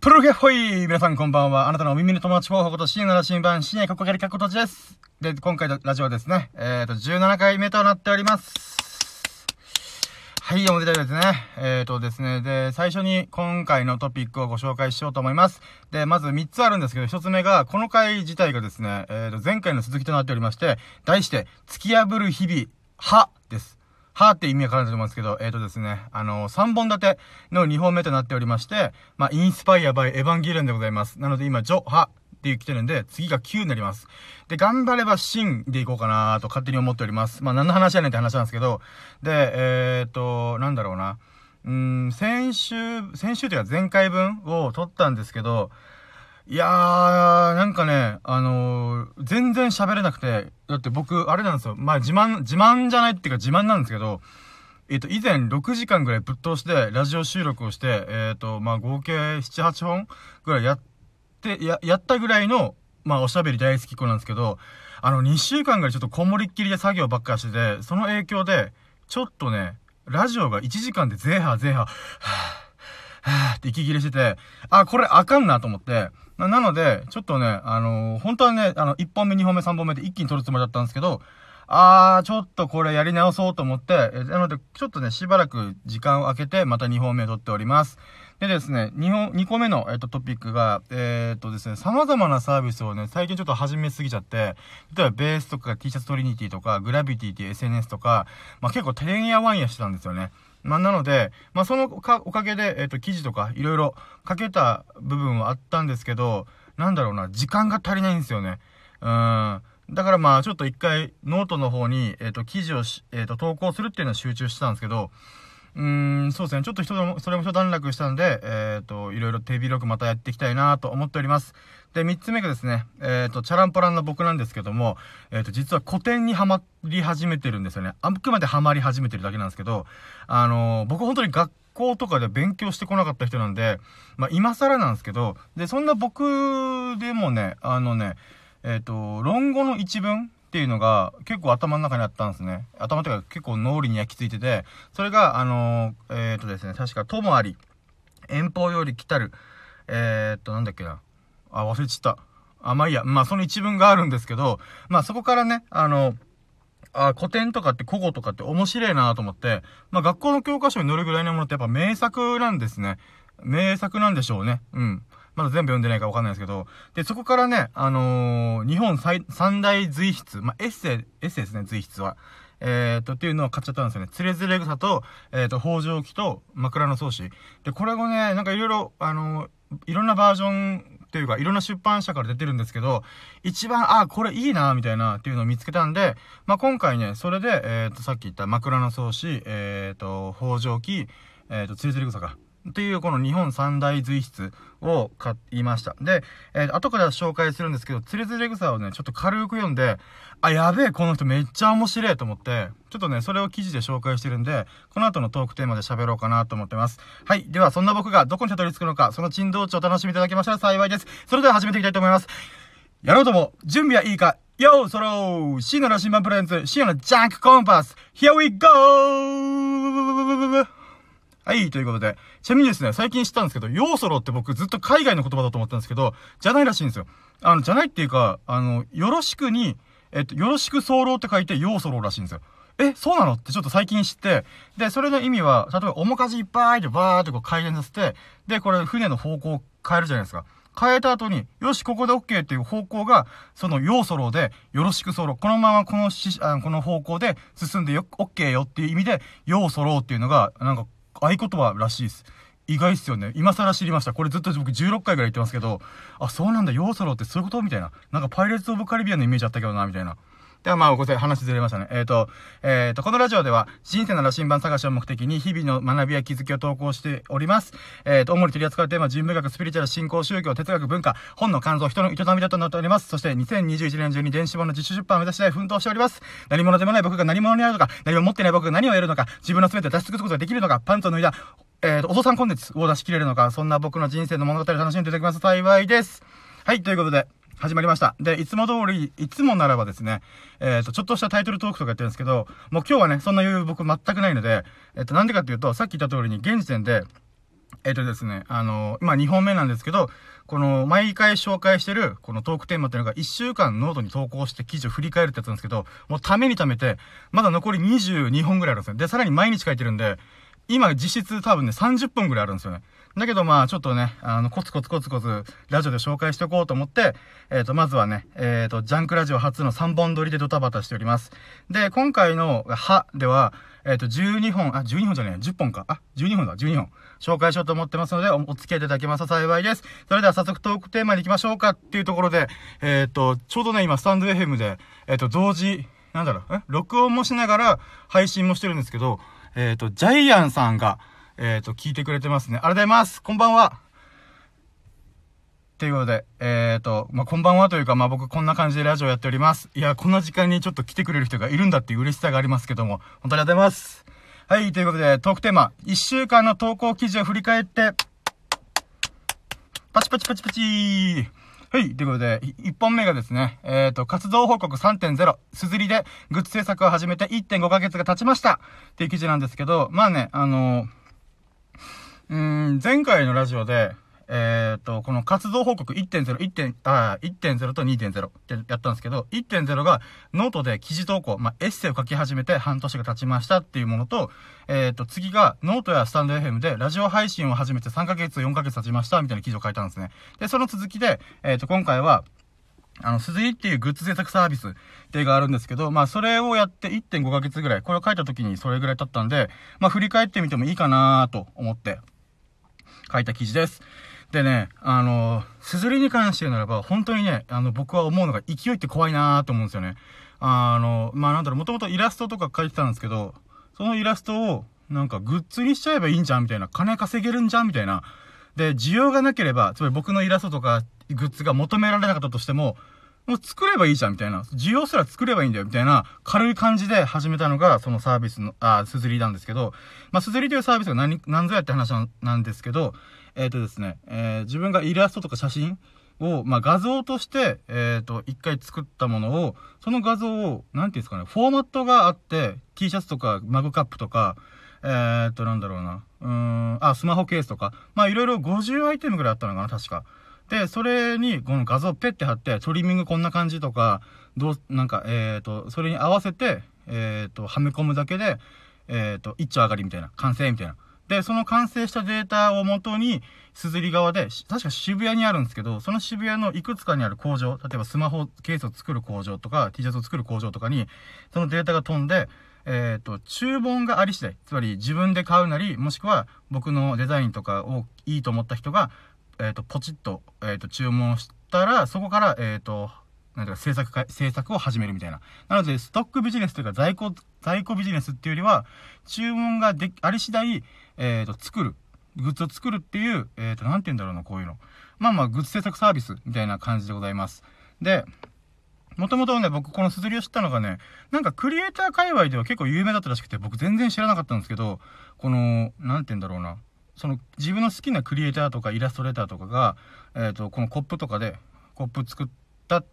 プロゲホイ皆さんこんばんは。あなたのお耳の友達候補こと深夜の羅針盤、深夜かっこかりかことちです。で、今回のラジオはですね、えっ、ー、と、17回目となっております。はい、おめでたいですね。えっ、ー、とですね、で、最初に今回のトピックをご紹介しようと思います。で、まず3つあるんですけど、1つ目が、この回自体がですね、えっ、ー、と、前回の続きとなっておりまして、題して、突き破る日々、は、です。はーって意味わからないと思うんですけど、えっ、ー、とですね、あのー、3本立ての2本目となっておりまして、まあ、インスパイアバイエヴァンゲリオンでございます。なので今、ジョ、ハっていう来てるんで、次が9になります。で、頑張ればシンでいこうかなと勝手に思っております。まあ、何の話やねんって話なんですけど、で、えっ、と、なんだろうな。うん、先週、先週というか前回分を撮ったんですけど、いやー、なんかね、あのー、全然喋れなくて、だって僕、あれなんですよ。まあ、自慢、自慢じゃないっていうか自慢なんですけど、えっ、ー、と、以前6時間ぐらいぶっ通してラジオ収録をして、えっ、ー、と、まあ、合計7、8本ぐらいやって、や、やったぐらいの、まあ、おしゃべり大好き子なんですけど、あの、2週間ぐらいちょっとこもりっきりで作業ばっかしてて、その影響で、ちょっとね、ラジオが1時間でゼーハーゼーハー、はぁ、はぁって息切れしてて、あ、これあかんなと思って、な、なので、ちょっとね、あのー、本当はね、あの、1本目、2本目、3本目で一気に撮るつもりだったんですけど、あー、ちょっとこれやり直そうと思って、なので、ちょっとね、しばらく時間を空けて、また2本目撮っております。でですね、2本、2個目の、えっ、と、トピックが、えー、っとですね、様々なサービスをね、最近ちょっと始めすぎちゃって、例えばベースとか T シャツトリニティとか、グラビティっていう SNS とか、まあ、結構テレンやワンやしてたんですよね。まあ、なので、まあ、そのおかげで、えっ、と、記事とか、いろいろ書けた部分はあったんですけど、なんだろうな、時間が足りないんですよね。うん。だからまあ、ちょっと一回、ノートの方に、えっ、ー、と、記事を、えっ、ー、と、投稿するっていうのは集中してたんですけど、うーん、そうですね。ちょっと人も、それも一段落したんで、えっ、ー、と、いろいろ手広くまたやっていきたいなと思っております。で、三つ目がですね、えっ、と、チャランポランの僕なんですけども、えっ、と、実は古典にはまり始めてるんですよね。あくまではまり始めてるだけなんですけど、あの僕本当に学校とかで勉強してこなかった人なんで、まあ、今更なんですけど、で、そんな僕でもね、あのね、えっ、と、論語の一文っていうのが結構頭の中にあったんですね。頭というか結構脳裏に焼き付いてて、それが、あのー、えっ、ー、とですね、確か、ともあり、遠方より来たる、えっと、なんだっけな。あ、忘れちった。あ、まあいいや。まあその一文があるんですけど、まあそこからね、あの、あ、古典とかって古語とかって面白いなと思って、まあ学校の教科書に載るぐらいのものってやっぱ名作なんですね。名作なんでしょうね。うん。まだ全部読んでないかわかんないですけど、で、そこからね、あのー、日本、三大随筆、まあ、エッセイ、エッセイですね、随筆は。えー、と、っていうのを買っちゃったんですよね。つれづれ草と、えっ、と、北条記と枕草子。で、これもね、なんかいろいろ、あの、いろんなバージョンっていうか、いろんな出版社から出てるんですけど、一番、あ、これいいな、みたいな、っていうのを見つけたんで、まあ、今回ね、それで、えっ、と、さっき言った枕草子、えっ、と、北条記、えっ、と、つれづれ草か。っていうこの日本三大随筆を買いました。で、えー、後から紹介するんですけど、つれづれ草をね、ちょっと軽く読んで、あ、やべえ、この人めっちゃ面白いと思って、ちょっとね、それを記事で紹介してるんで、この後のトークテーマで喋ろうかなと思ってます。はい。では、そんな僕がどこにたどり着くのか、その珍道中を楽しみいただけましたら幸いです。それでは始めていきたいと思います。やろうとも、準備はいいか？よーそろーシーナの新版プレゼンツ、シーナのジャンクコンパス !Here we go! はい、ということで。ちなみにですね、最近知ったんですけど、ヨーソロって僕ずっと海外の言葉だと思ったんですけど、じゃないらしいんですよ。あの、じゃないっていうか、あの、よろしくに、えっと、よろしく候って書いて、ヨーソロらしいんですよ。え、そうなの？ってちょっと最近知って、で、それの意味は、例えば、面かじいっぱいってバーってこう回転させて、で、これ船の方向を変えるじゃないですか。変えた後に、よし、ここで OK っていう方向が、その、要ソロで、よろしくソロ。このままこのし、あのこの方向で進んでよ、OK よっていう意味で、要ソロっていうのが、なんか、合言葉らしいです。意外っすよね。今更知りました。これずっと僕16回ぐらい言ってますけど、あ、そうなんだ、ヨーソロってそういうこと？みたいな。なんかパイレーツ・オブ・カリビアンのイメージあったけどな、みたいな。ではまあ、ごめん、話ずれましたね。えっ、ー、と、えっ、ー、と、このラジオでは、人生の羅針盤探しを目的に、日々の学びや気づきを投稿しております。えっ、ー、と、主に取り扱うテーマ、人文学、スピリチュアル、信仰、宗教、哲学、文化、本の感想、人の営みだとなっております。そして、2021年中に電子本の自主出版を目指して奮闘しております。何者でもない僕が何者になるのか、何も持ってない僕が何を得るのか、自分の全てを出し尽くすことができるのか、パンツを脱いだ、えっ、と、お父さんコンテンツを出し切れるのか、そんな僕の人生の物語を楽しんでいただきます幸いです。はい、ということで、始まりました。で、いつも通り、いつもならばですね、えっ、ー、と、ちょっとしたタイトルトークとかやってるんですけど、もう今日はね、そんな余裕僕全くないので、えっ、ー、と、なんでかっていうと、さっき言った通りに、現時点で、えっ、とですね、あの、今2本目なんですけど、この、毎回紹介してる、このトークテーマっていうのが1週間ノートに投稿して記事を振り返るってやつなんですけど、もうためにためて、まだ残り22本ぐらいあるんですよ。で、さらに毎日書いてるんで、今実質多分ね、30分ぐらいあるんですよね。だけどまあ、ちょっとね、あの、コツコツコツコツ、ラジオで紹介しておこうと思って、えっ、ー、と、まずはね、えっ、ー、と、ジャンクラジオ初の3本撮りでドタバタしております。で、今回の、は、では、えっ、ー、と、12本、あ、12本じゃねえ、10本か。あ、12本だ、12本。紹介しようと思ってますのでお、お付き合いいただけますと幸いです。それでは早速トークテーマに行きましょうかっていうところで、えっ、と、ちょうどね、今、スタンド FM で、えっ、と、同時、なんだろう、え録音もしながら配信もしてるんですけど、えっ、と、ジャイアンさんが、えっ、ー、と、聞いてくれてますね。ありがとうございます。こんばんは。ということで、えっ、ー、と、まあ、こんばんはというか、まあ、僕こんな感じでラジオやっております。いや、こんな時間にちょっと来てくれる人がいるんだっていう嬉しさがありますけども、本当にありがとうございます。はい、ということで、トークテーマ、1週間の投稿記事を振り返って、パチパチパチパチはい。ということで、1本目がですね、えっ、ー、と、活動報告3.0、すずりでグッズ制作を始めて1.5ヶ月が経ちましたっていう記事なんですけど、まあね、あのーうん、前回のラジオで、えっ、ー、と、この活動報告1.0、1. あ1.0と2.0ってやったんですけど、1.0がノートで記事投稿、まあ、エッセイを書き始めて半年が経ちましたっていうものと、えっ、ー、と、次がノートやスタンド FM でラジオ配信を始めて3ヶ月、4ヶ月経ちましたみたいな記事を書いたんですね。で、その続きで、えっ、ー、と、今回は、あの、すずりっていうグッズ制作サービスっていうがあるんですけど、まあ、それをやって1.5ヶ月ぐらい、これを書いた時にそれぐらい経ったんで、まあ、振り返ってみてもいいかなと思って、書いた記事です。でね、あの、すずりに関して言うならば、本当にね、あの、僕は思うのが勢いって怖いなーと思うんですよね。あの、まあ、なんだろう、もともとイラストとか書いてたんですけど、そのイラストを、なんかグッズにしちゃえばいいんじゃんみたいな、金稼げるんじゃんみたいな。で、需要がなければ、つまり僕のイラストとかグッズが求められなかったとしても、もう作ればいいじゃんみたいな。需要すら作ればいいんだよみたいな軽い感じで始めたのがそのサービスの、あ、すずりなんですけど、まあ、すずりというサービスが何、何ぞやって話なんですけど、えっ、ー、とですね、えー、自分がイラストとか写真を、まあ、画像として、えっ、ー、と、一回作ったものを、その画像を、なんていうんですかね、フォーマットがあって、T シャツとかマグカップとか、えっと、なんだろうな、うーん、あ、スマホケースとか、まあ、いろいろ50アイテムぐらいあったのかな、確か。で、それに、この画像をペッて貼って、トリミングこんな感じとか、どう、なんか、えっ、ー、と、それに合わせて、えっ、ー、と、はめ込むだけで、えっ、ー、と、一丁上がりみたいな、完成みたいな。で、その完成したデータをもとに、すずり側で、確か渋谷にあるんですけど、その渋谷のいくつかにある工場、例えばスマホケースを作る工場とか、T シャツを作る工場とかに、そのデータが飛んで、えっ、ー、と、注文があり次第、つまり自分で買うなり、もしくは僕のデザインとかをいいと思った人が、えっ、ー、と、ポチッと、えっ、ー、と、注文したら、そこから、えっ、ー、と、なんていうか、制作か、制作を始めるみたいな。なので、ストックビジネスというか、在庫、在庫ビジネスっていうよりは、注文がで、あり次第、えっ、と、作る。グッズを作るっていう、えっ、と、なんて言うんだろうな、こういうの。まあまあ、グッズ制作サービスみたいな感じでございます。で、もともとね、僕このすずりを知ったのがね、なんかクリエイター界隈では結構有名だったらしくて、僕全然知らなかったんですけど、この、なんて言うんだろうな。その自分の好きなクリエイターとかイラストレーターとかが、え、ー、と、このコップとかで、コップ作った、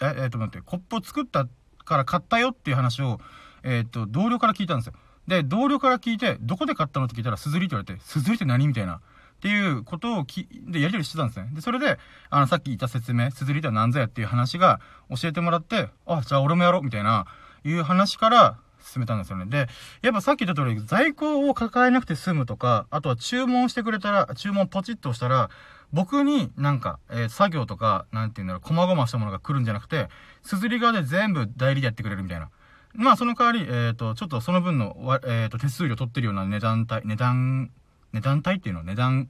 えっ、ー、と待って、コップを作ったから買ったよっていう話を、え、ー、と、同僚から聞いたんですよ。で、同僚から聞いて、どこで買ったのって聞いたら、すずりって言われて、すずりって何みたいな。っていうことをき、で、やりとりしてたんですね。で、それで、あの、さっき言った説明、すずりとは何ぞやっていう話が教えてもらって、あ、じゃあ俺もやろう、みたいな、いう話から、進めたんですよね。で、やっぱさっき言った通り、在庫を抱えなくて済むとか、あとは注文してくれたら、注文ポチッとしたら、僕になんか、えー、作業とか、なんていうんだろう、細々したものが来るんじゃなくて、すずり側で全部代理でやってくれるみたいな。まあ、その代わり、えっ、ー、と、ちょっとその分の、えっ、ー、と、手数料取ってるような値段帯、値段、値段帯っていうの？値段、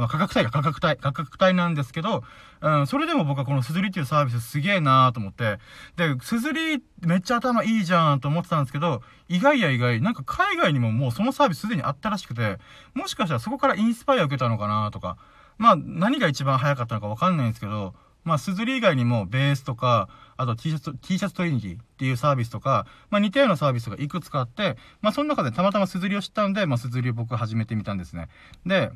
まあ、価格帯が価格帯、価格帯なんですけど、うん、それでも僕はこのすずりっていうサービスすげえなーと思って、で、すずりめっちゃ頭いいじゃんと思ってたんですけど、意外や意外、なんか海外にももうそのサービスすでにあったらしくて、もしかしたらそこからインスパイア受けたのかなとか、まあ何が一番早かったのかわかんないんですけど、まあ、すずり以外にも、ベースとか、あと T シャツ、T シャツトリニティっていうサービスとか、まあ、似たようなサービスがいくつかあって、まあ、その中でたまたますずりを知ったんで、まあ、すずりを僕始めてみたんですね。で、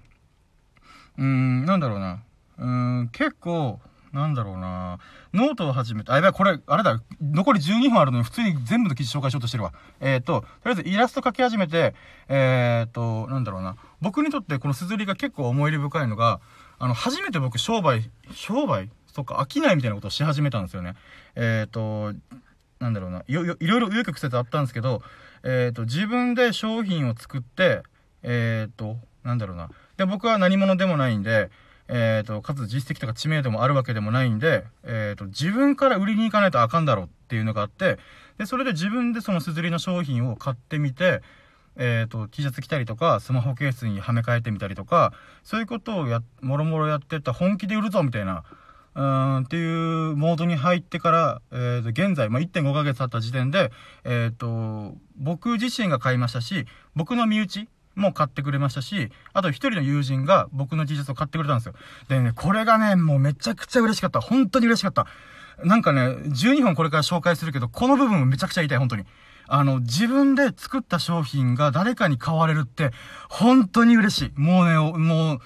うん、なんだろうな。うーん、結構、なんだろうなノートを始めて、あ、やばい、これ、あれだ、残り12分あるのに普通に全部の記事紹介しようとしてるわ。えっ、ー、と、とりあえずイラスト描き始めて、えっ、ー、と、なんだろうな。僕にとってこのすずりが結構思い入れ深いのが、あの、初めて僕商売、商売？そっか、飽きないみたいなことをし始めたんですよね。えっ、ー、と、なんだろうな、いろいろ、いろいろ紆余曲折あったんですけど、えっ、と、自分で商品を作って、えっ、と、なんだろうな。で、僕は何者でもないんで、えっ、ー、と、かつ実績とか知名度もあるわけでもないんで、えっ、ー、と、自分から売りに行かないとあかんだろうっていうのがあって、で、それで自分でそのすずりの商品を買ってみて、えっ、ー、と、T シャツ着たりとか、スマホケースにはめ替えてみたりとか、そういうことをや、もろもろやってた本気で売るぞみたいな、うーん、っていうモードに入ってから、えっ、と、現在、まあ、1.5ヶ月経った時点で、えっ、と、僕自身が買いましたし、僕の身内、も買ってくれましたし、あと一人の友人が僕の T シャツを買ってくれたんですよ。でね、これがね、もうめちゃくちゃ嬉しかった。本当に嬉しかった。なんかね、12本これから紹介するけど、この部分めちゃくちゃ言いたい、本当に。あの、自分で作った商品が誰かに買われるって、本当に嬉しい。もうね、もう、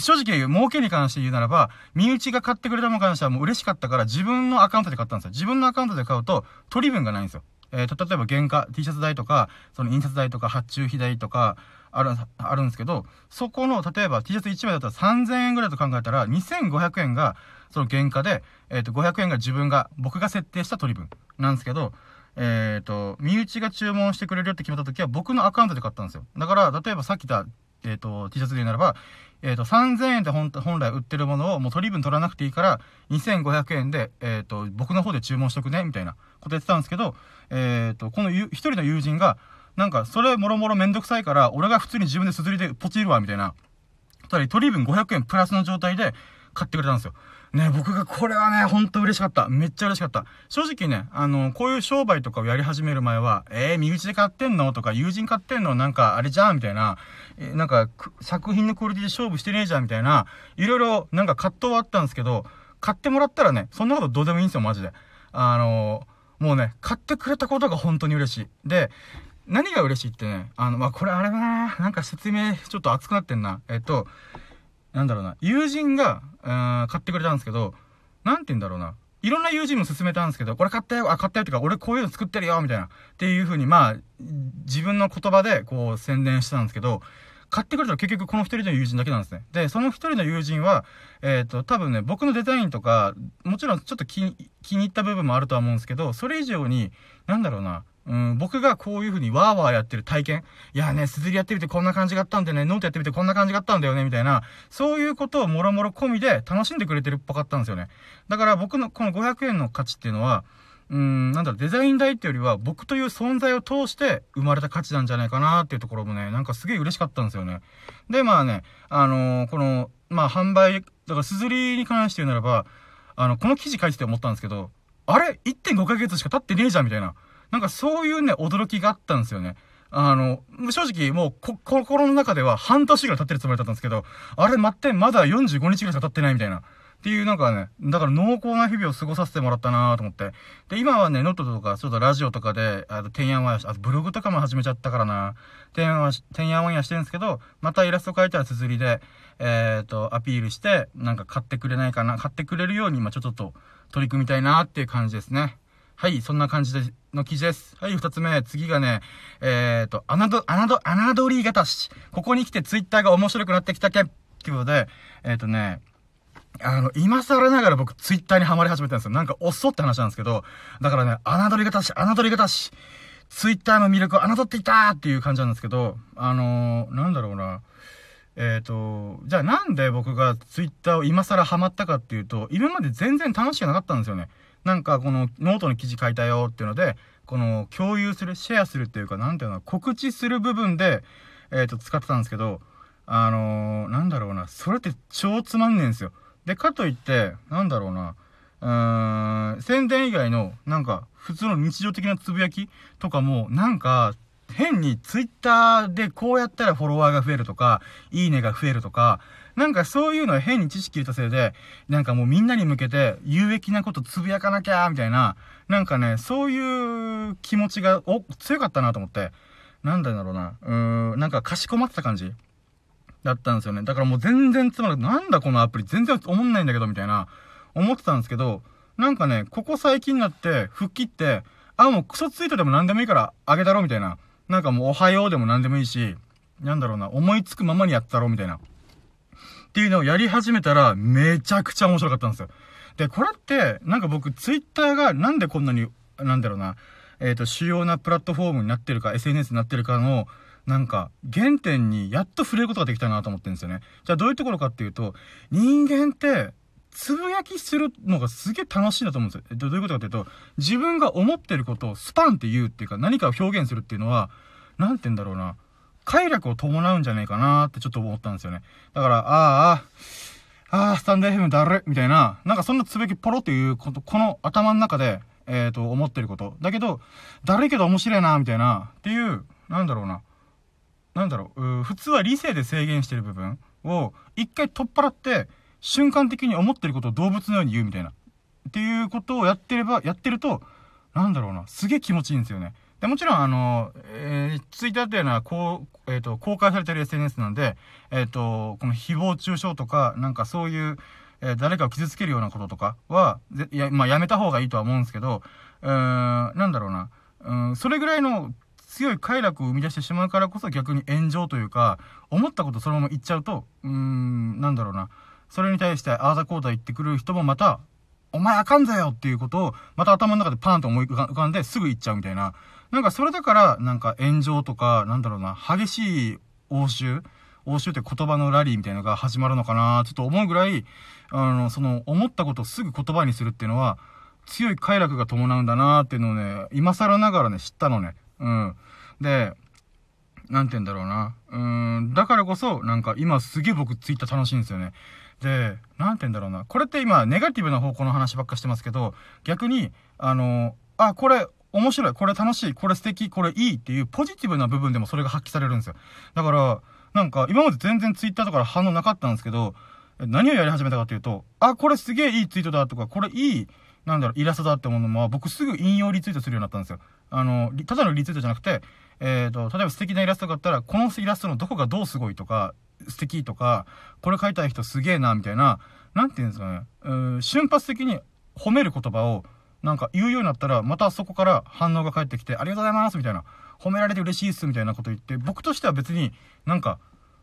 正直、儲けに関して言うならば、身内が買ってくれたものに関してはもう嬉しかったから、自分のアカウントで買ったんですよ。自分のアカウントで買うと、取り分がないんですよ。えー、と、例えば原価、T シャツ代とか、その印刷代とか、発注費代とか、ある、あるんですけど、そこの、例えば T シャツ1枚だったら3000円ぐらいと考えたら、2500円が、その原価で、えっ、ー、と、500円が自分が、僕が設定した取り分なんですけど、えっ、ー、と、身内が注文してくれるって決めた時は、僕のアカウントで買ったんですよ。だから、例えばさっき言った、えっ、ー、と、T シャツで言うならば、えっ、と、3000円で本来売ってるものをもう取り分取らなくていいから、2500円で、えっ、と、僕の方で注文しとくね、みたいなこと言ってたんですけど、えっ、と、この一人の友人が、なんか、それもろもろめんどくさいから、俺が普通に自分ですずりでポチるわ、みたいな。二人、取り分500円プラスの状態で買ってくれたんですよ。ね、僕がこれはね、ほんと嬉しかった。めっちゃ嬉しかった。正直ね、あの、こういう商売とかをやり始める前は、えー、身内で買ってんの？とか、友人買ってんの？なんか、あれじゃん？みたいな、えー、なんか、作品のクオリティで勝負してねえじゃん？みたいな、いろいろ、なんか葛藤はあったんですけど、買ってもらったらね、そんなことどうでもいいんですよ、マジで。あのもうね、買ってくれたことが本当に嬉しい。で、何が嬉しいってね、あの、まあ、これあれだななんか説明ちょっと熱くなってんな。えっと、なんだろうな、友人が、うん、買ってくれたんですけど、なんて言うんだろうな。いろんな友人も勧めたんですけど、これ買ったよ、あ、買ったよってか、俺こういうの作ってるよ、みたいな。っていう風に、まあ、自分の言葉で、こう、宣伝してたんですけど、買ってくれたら結局この一人の友人だけなんですね。で、その一人の友人は、えっ、ー、と、多分ね、僕のデザインとか、もちろんちょっと気に入った部分もあるとは思うんですけど、それ以上に、なんだろうな、うん、僕がこういう風にワーワーやってる体験。いやね、すずりやってみてこんな感じがあったんでね、ノートやってみてこんな感じがあったんだよね、みたいな、そういうことをもろもろ込みで楽しんでくれてるっぽかったんですよね。だから僕のこの500円の価値っていうのは、うん、なんだろう、デザイン代っていうよりは、僕という存在を通して生まれた価値なんじゃないかなっていうところもね、なんかすげえ嬉しかったんですよね。で、まあね、あのー、この、まあ販売、だからすずりに関して言うならば、あの、この記事書いてて思ったんですけど、あれ ?1.5 ヶ月しか経ってねえじゃんみたいな。なんかそういうね、驚きがあったんですよね。あの、正直もう、こ、心の中では半年ぐらい経ってるつもりだったんですけど、あれ待って、まだ45日ぐらいしか経ってないみたいな。っていうなんかね、だから濃厚な日々を過ごさせてもらったなと思って。で、今はね、ノートとか、そうだ、ラジオとかで、あの、てんやわやし、あとブログとかも始めちゃったからな。てんやわ、てんやわんやしてるんですけど、またイラスト描いたらすずりで、えっ、ー、と、アピールして、なんか買ってくれないかな、買ってくれるように、まあちょっと取り組みたいなっていう感じですね。はい、そんな感じで、の記事です。はい、二つ目。次がね、えっ、ー、と、アナド、アナド、アナドリー型し、ここに来てツイッターが面白くなってきたけ、っていうことで、えっ、ー、とね、あの、今更ながら僕ツイッターにはまり始めたんですよ。なんか、おっって話なんですけど、だからね、アナドリ型し、アナドリ型し、ツイッターの魅力を侮っていたっていう感じなんですけど、あのー、なんだろうな。えっ、ー、と、じゃあなんで僕がツイッターを今更ハマったかっていうと、今まで全然楽しくなかったんですよね。なんかこのノートの記事書いたよっていうので、この共有する、シェアするっていうか、なんていうの、告知する部分で、えっ、と、使ってたんですけど、あのー、なんだろうな、それって超つまんねえんですよ。で、かといって、なんだろうな、うーん、宣伝以外の、なんか、普通の日常的なつぶやきとかも、なんか、変にツイッターでこうやったらフォロワーが増えるとか、いいねが増えるとか、なんかそういうのは変に知識入れたせいで、なんかもうみんなに向けて有益なことつぶやかなきゃ、みたいな、なんかね、そういう気持ちが、お、強かったなと思って、なんだろうな、うーん、なんかかしこまってた感じだったんですよね。だからもう全然つまらない。なんだこのアプリ全然思んないんだけど、みたいな。思ってたんですけど、なんかね、ここ最近になって、吹っ切って、あ、もうクソツイートでも何でもいいからあげたろみたいな。なんかもうおはようでも何でもいいし、なんだろうな、思いつくままにやったろみたいな。っていうのをやり始めたら、めちゃくちゃ面白かったんですよ。で、これって、なんか僕、ツイッターがなんでこんなに、なんだろうな、えっ、ー、と、主要なプラットフォームになってるか、SNS になってるかの、なんか、原点にやっと触れることができたなと思ってるんですよね。じゃあどういうところかっていうと、人間って、つぶやきするのがすげえ楽しいなと思うんですよ。えっと、どういうことかっていうと、自分が思ってることをスパンって言うっていうか、何かを表現するっていうのは、なんて言うんだろうな、快楽を伴うんじゃないかなってちょっと思ったんですよね。だから、ああ、ああ、スタンド FM だるみたいな、なんかそんなつぶきポロっていうこと、この頭の中で、えっ、ー、と、思ってること。だけど、だるいけど面白いな、みたいな、っていう、なんだろうな。なんだろう、う普通は理性で制限してる部分を、一回取っ払って、瞬間的に思ってることを動物のように言うみたいな。っていうことをやってれば、やってると、なんだろうな、すげえ気持ちいいんですよね。で、もちろん、あの、えー、ツイッターっていうのは、こう、えっ、ー、と、公開されてる SNS なんで、えっ、ー、と、この誹謗中傷とか、なんかそういう、えー、誰かを傷つけるようなこととかは、や、まあ、やめた方がいいとは思うんですけど、うーん、なんだろうな、うん、それぐらいの強い快楽を生み出してしまうからこそ逆に炎上というか、思ったことそのまま言っちゃうと、うーん、なんだろうな、それに対してああだこうだ言ってくる人もまた、お前あかんぜよっていうことを、また頭の中でパーンと思い浮かんですぐ言っちゃうみたいな。なんかそれだから、なんか炎上とか、なんだろうな、激しい応酬？応酬って言葉のラリーみたいなのが始まるのかな？ちょっと思うぐらい、あの、その、思ったことをすぐ言葉にするっていうのは、強い快楽が伴うんだなっていうのをね、今更ながらね、知ったのね。うん。で、なんて言うんだろうな。うん、だからこそ、なんか今すげえ僕ツイッター楽しいんですよね。で、なんて言うんだろうな。これって今、ネガティブな方向の話ばっかしてますけど、逆に、あの、あ、これ、面白い、これ楽しい、これ素敵、これいいっていうポジティブな部分でもそれが発揮されるんですよ。だから、なんか、今まで全然ツイッターとか反応なかったんですけど、何をやり始めたかっていうと、あ、これすげえいいツイートだとか、これいい、なんだろう、イラストだってものも、僕すぐ引用リツイートするようになったんですよ。あの、ただのリツイートじゃなくて、えっ、ー、と、例えば素敵なイラストがあったら、このイラストのどこがどうすごいとか、素敵とか、これ描いた人すげえな、みたいな、なんて言うんですかね、瞬発的に褒める言葉を、なんか言うようになったら、またそこから反応が返ってきて、ありがとうございますみたいな、褒められて嬉しいっすみたいなこと言って、僕としては別になんか、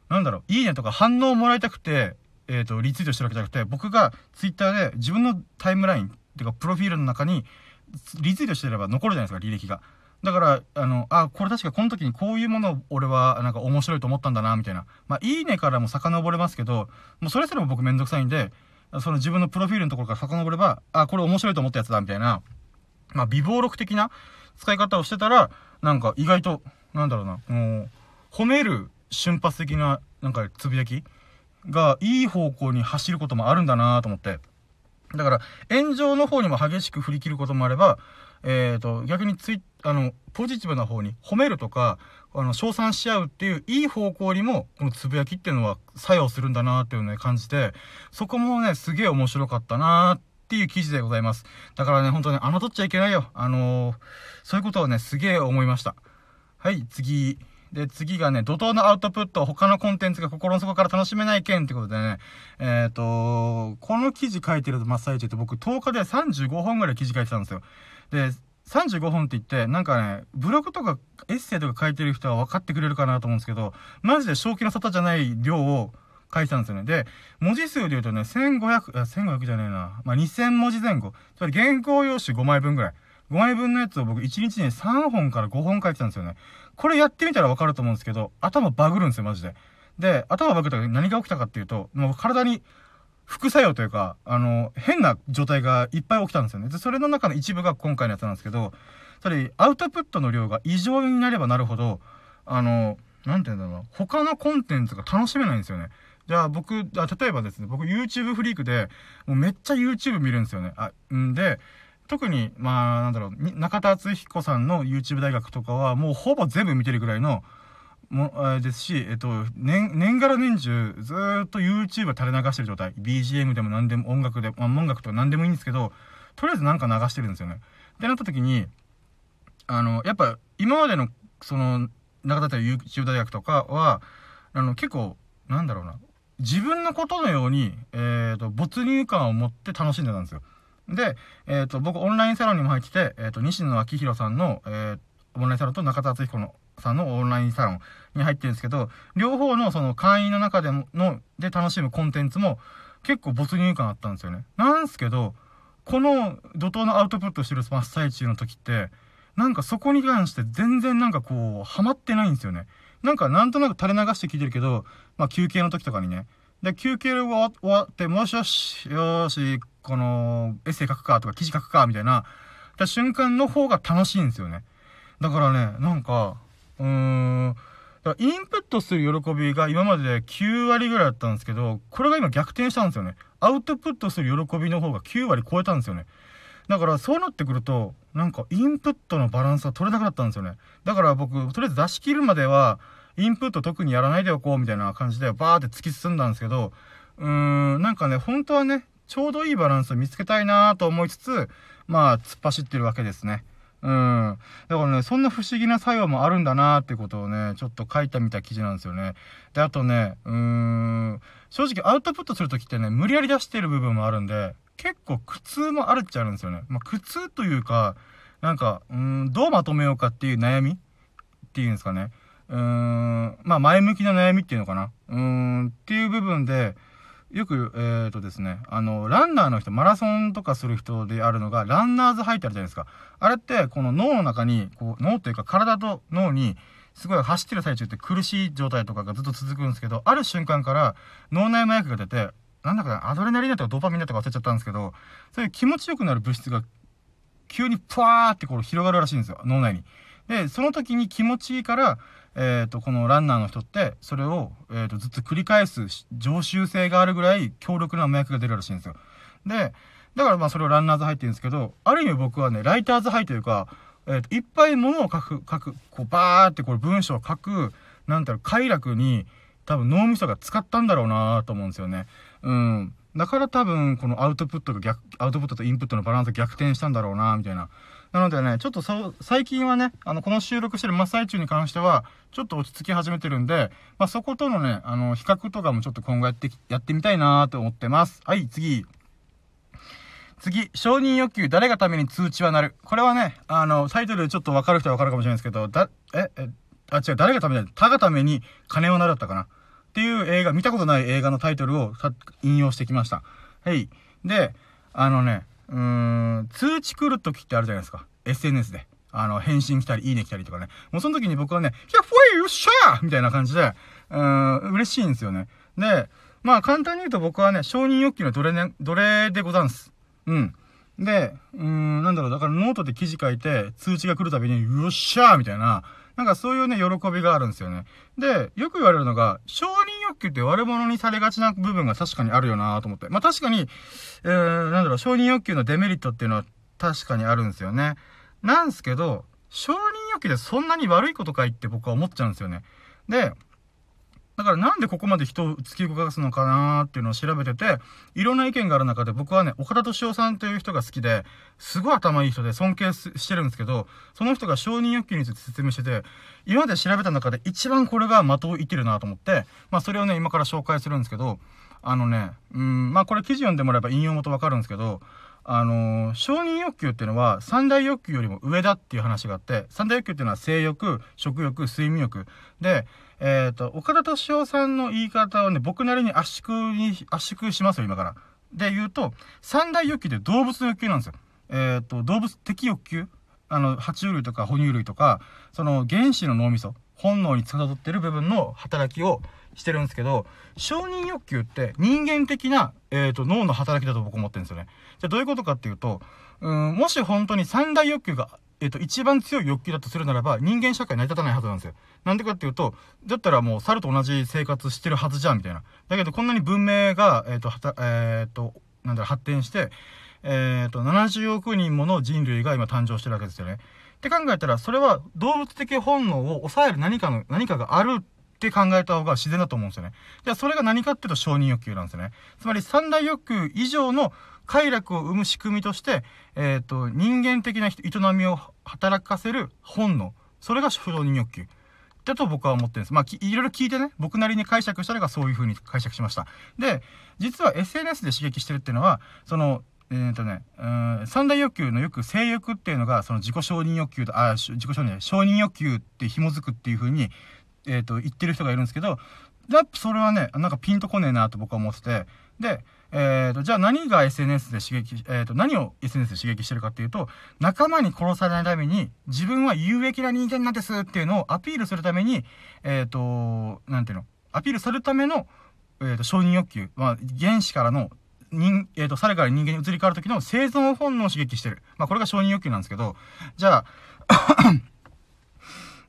なんだろう、いいねとか反応をもらいたくて、えっ、ー、と、リツイートしてるわけじゃなくて、僕がツイッターで自分のタイムラインっ、ていうか、プロフィールの中に、リツイートしてれば残るじゃないですか、履歴が。だから、あの、あ、これ確かこの時にこういうものを俺はなんか面白いと思ったんだな、みたいな。まあ、いいねからも遡れますけど、もうそれすらも僕めんどくさいんで、その自分のプロフィールのところから遡れば、あ、これ面白いと思ったやつだ、みたいな。まあ、微暴録的な使い方をしてたら、なんか意外と、なんだろうな、もう、褒める瞬発的な、なんかつぶやきがいい方向に走ることもあるんだなと思って。だから、炎上の方にも激しく振り切ることもあれば、えっ、ー、と、逆にツイあの、ポジティブな方に褒めるとか、あの、称賛し合うっていういい方向にも、このつぶやきっていうのは作用するんだなっていうのをね、感じて、そこもね、すげえ面白かったなっていう記事でございます。だからね、ほんとね、侮っちゃいけないよ。あのー、そういうことをね、すげえ思いました。はい、次。で、次がね、怒涛のアウトプット、他のコンテンツが心の底から楽しめない件ってことでね、えっ、ー、と、この記事書いてる真っ最中って僕10日で35本ぐらい記事書いてたんですよ。で、35本って言って、なんかね、ブログとかエッセイとか書いてる人は分かってくれるかなと思うんですけど、マジで正気の沙汰じゃない量を書いてたんですよね。で、文字数で言うとね、1500、あ、1500じゃねえな。まあ、2000文字前後。つまり原稿用紙5枚分ぐらい。5枚分のやつを僕1日に3本から5本書いてたんですよね。これやってみたらわかると思うんですけど、頭バグるんですよ、マジで。で、頭バグったら何が起きたかっていうと、もう体に副作用というか、あの、変な状態がいっぱい起きたんですよね。で、それの中の一部が今回のやつなんですけど、それ、アウトプットの量が異常になればなるほど、あの、なんて言うんだろうな、他のコンテンツが楽しめないんですよね。じゃあ僕、あ例えばですね、僕 YouTube フリークで、もうめっちゃ YouTube 見るんですよね。あ、んで、特に、まあ、なんだろう、中田敦彦さんの YouTube 大学とかは、もうほぼ全部見てるぐらいの、も、ですし、えっと、年、年がら年中、ずっと YouTube 垂れ流してる状態。BGM でも何でも、音楽で、まあ、音楽とか何でもいいんですけど、とりあえずなんか流してるんですよね。ってなった時に、あの、やっぱ、今までの、その、中田と YouTube 大学とかは、あの、結構、なんだろうな、自分のことのように、えっ、と、没入感を持って楽しんでたんですよ。で、えっ、と、僕オンラインサロンにも入ってて、えっ、と、西野昭弘さんの、えオンラインサロンと中田敦彦のさんのオンラインサロンに入ってるんですけど、両方のその会員の中でも、の、で楽しむコンテンツも結構没入感あったんですよね。なんすけど、この怒涛のアウトプットしてる真っ最中の時って、なんかそこに関して全然なんかこう、ハマってないんですよね。なんかなんとなく垂れ流して聞いてるけど、まあ休憩の時とかにね。で、休憩が終わって、もしよし、よし、この、エッセイ書くかとか記事書くかみたいな、た瞬間の方が楽しいんですよね。だからね、なんか、うーん、だインプットする喜びが今までで9割ぐらいだったんですけど、これが今逆転したんですよね。アウトプットする喜びの方が9割超えたんですよね。だからそうなってくると、なんかインプットのバランスが取れなくなったんですよね。だから僕、とりあえず出し切るまでは、インプット特にやらないでおこうみたいな感じでバーって突き進んだんですけど、うーん、なんかね、本当はね、ちょうどいいバランスを見つけたいなと思いつつ、まあ、突っ走ってるわけですね。うん。だからね、そんな不思議な作用もあるんだなーってことをね、ちょっと書いたみた記事なんですよね。で、あとね、うーん、正直アウトプットするときってね、無理やり出してる部分もあるんで、結構苦痛もあるっちゃあるんですよね。まあ、苦痛というか、なんか、うん、どうまとめようかっていう悩み？っていうんですかね。うーん、まあ前向きな悩みっていうのかな。うーん、っていう部分で、よく、えっ、ー、とですね、あの、ランナーの人、マラソンとかする人であるのが、ランナーズハイってあるじゃないですか。あれって、この脳の中に、こう、脳というか体と脳に、すごい走ってる最中って苦しい状態とかがずっと続くんですけど、ある瞬間から脳内麻薬が出て、なんだかアドレナリンだとかドーパミンだとか忘れちゃったんですけど、そういう気持ちよくなる物質が急にプワーってこう広がるらしいんですよ、脳内に。で、その時に気持ちいいから、え、ー、と、このランナーの人って、それを、え、ー、と、ずっと繰り返す常習性があるぐらい強力な麻薬が出るらしいんですよ。で、だからまあそれをランナーズハイって言うんですけど、ある意味僕はね、ライターズハイというか、え、ー、と、いっぱいものを書く、書く、こう、バーってこれ文章を書く、なんだろう、快楽に、多分脳みそが使ったんだろうなと思うんですよね。うん。だから多分、このアウトプットが逆、アウトプットとインプットのバランスが逆転したんだろうなみたいな。なのでね、ちょっと、最近はね、あの、この収録してる真っ最中に関しては、ちょっと落ち着き始めてるんで、まあ、そことのね、あの、比較とかもちょっと今後やって、やってみたいなと思ってます。はい、次。次、承認欲求、誰がために通知はなる。これはね、あの、タイトルでちょっとわかる人はわかるかもしれないですけど、だ、え、え、あ、違う、誰がために、他がために金をなるだったかな。っていう映画、見たことない映画のタイトルを引用してきました。はい。で、あのね、うーん、通知来る時ってあるじゃないですか。SNS で。あの、返信来たり、いいね来たりとかね。もうその時に僕はね、いや、ふえよっしゃーみたいな感じで、うーん、嬉しいんですよね。で、まあ簡単に言うと僕はね、承認欲求のどれね、どれでござんす。うん。で、うーん、なんだろう、だからノートで記事書いて、通知が来るたびに、よっしゃーみたいな、なんかそういうね、喜びがあるんですよね。で、よく言われるのが、承認欲求って悪者にされがちな部分が確かにあるよなと思って。まあ確かに、えー、なんだろう、承認欲求のデメリットっていうのは確かにあるんですよね。なんすけど、承認欲求でそんなに悪いことかいって僕は思っちゃうんですよね。で、だからなんでここまで人を突き動かすのかなっていうのを調べてて、いろんな意見がある中で僕はね、岡田敏夫さんという人が好きで、すごい頭いい人で尊敬してるんですけど、その人が承認欲求について説明してて、今まで調べた中で一番これが的を射てるなと思って、まあそれをね、今から紹介するんですけど、あのね、うん、まあこれ記事読んでもらえば引用元わかるんですけど、あのー、承認欲求っていうのは三大欲求よりも上だっていう話があって、三大欲求っていうのは性欲、食欲、睡眠欲。で、えっ、ー、と、岡田敏夫さんの言い方をね、僕なりに圧縮に、圧縮しますよ、今から。で言うと、三大欲求って動物の欲求なんですよ。えっ、ー、と、動物的欲求あの、爬虫類とか哺乳類とか、その原始の脳みそ、本能に司ってる部分の働きをしてるんですけど、承認欲求って人間的な、えっ、ー、と、脳の働きだと僕思ってるんですよね。じゃあどういうことかっていうと、うん、もし本当に三大欲求がえっ、と、一番強い欲求だとするならば、人間社会成り立たないはずなんですよ。なんでかっていうと、だったらもう猿と同じ生活してるはずじゃん、みたいな。だけど、こんなに文明が、えっ、と、はた、えっ、と、なんだろ、発展して、えっ、と、70億人もの人類が今誕生してるわけですよね。って考えたら、それは動物的本能を抑える何かの、何かがあるって考えた方が自然だと思うんですよね。じゃあ、それが何かっていうと承認欲求なんですよね。つまり、三大欲求以上の快楽を生む仕組みとして、えっ、ー、と、人間的な営みを働かせる本能。それが承認欲求。だと僕は思ってるんです。まあ、いろいろ聞いてね、僕なりに解釈したのがそういう風に解釈しました。で、実は SNS で刺激してるっていうのは、その、えっ、ー、とね、うん、三大欲求のよく性欲っていうのが、その自己承認欲求と、あ、自己承認、承認欲求って紐づくっていう風に、えっ、ー、と、言ってる人がいるんですけど、やっぱそれはね、なんかピンとこねえなと僕は思ってて、で、えーと、じゃあ何が SNS で刺激、えーと、何を SNS で刺激してるかっていうと、仲間に殺されないために、自分は有益な人間なんですっていうのをアピールするために、えっ、ー、と、なんていうの、アピールするための、えっ、ー、と、承認欲求、まあ、原子からの、人、えっ、ー、と、猿から人間に移り変わる時の生存本能を刺激してる。まあ、これが承認欲求なんですけど、じゃあ、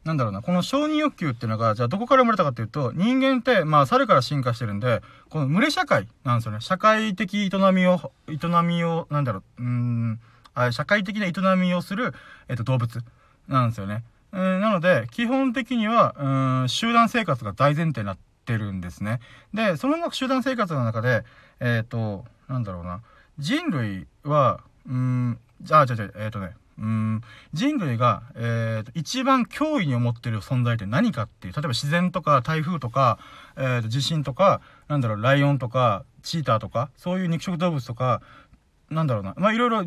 なんだろうな、この承認欲求っていうのが、じゃあどこから生まれたかっていうと、人間って、まあ、猿から進化してるんで、この群れ社会なんですよね。社会的営みを、営みを、なんだろう、うん、あ社会的な営みをする、えっと、動物なんですよね。えー、なので、基本的には、うん、集団生活が大前提になってるんですね。で、その集団生活の中で、えっ、と、なんだろうな、人類は、うん、じゃあ、じゃあ、じゃあ、えっ、とね、うん、人類が、えーと、一番脅威に思ってる存在って何かっていう、例えば自然とか台風とか、えーと、地震とか、なんだろう、ライオンとか、チーターとか、そういう肉食動物とか、なんだろうな、まあいろいろ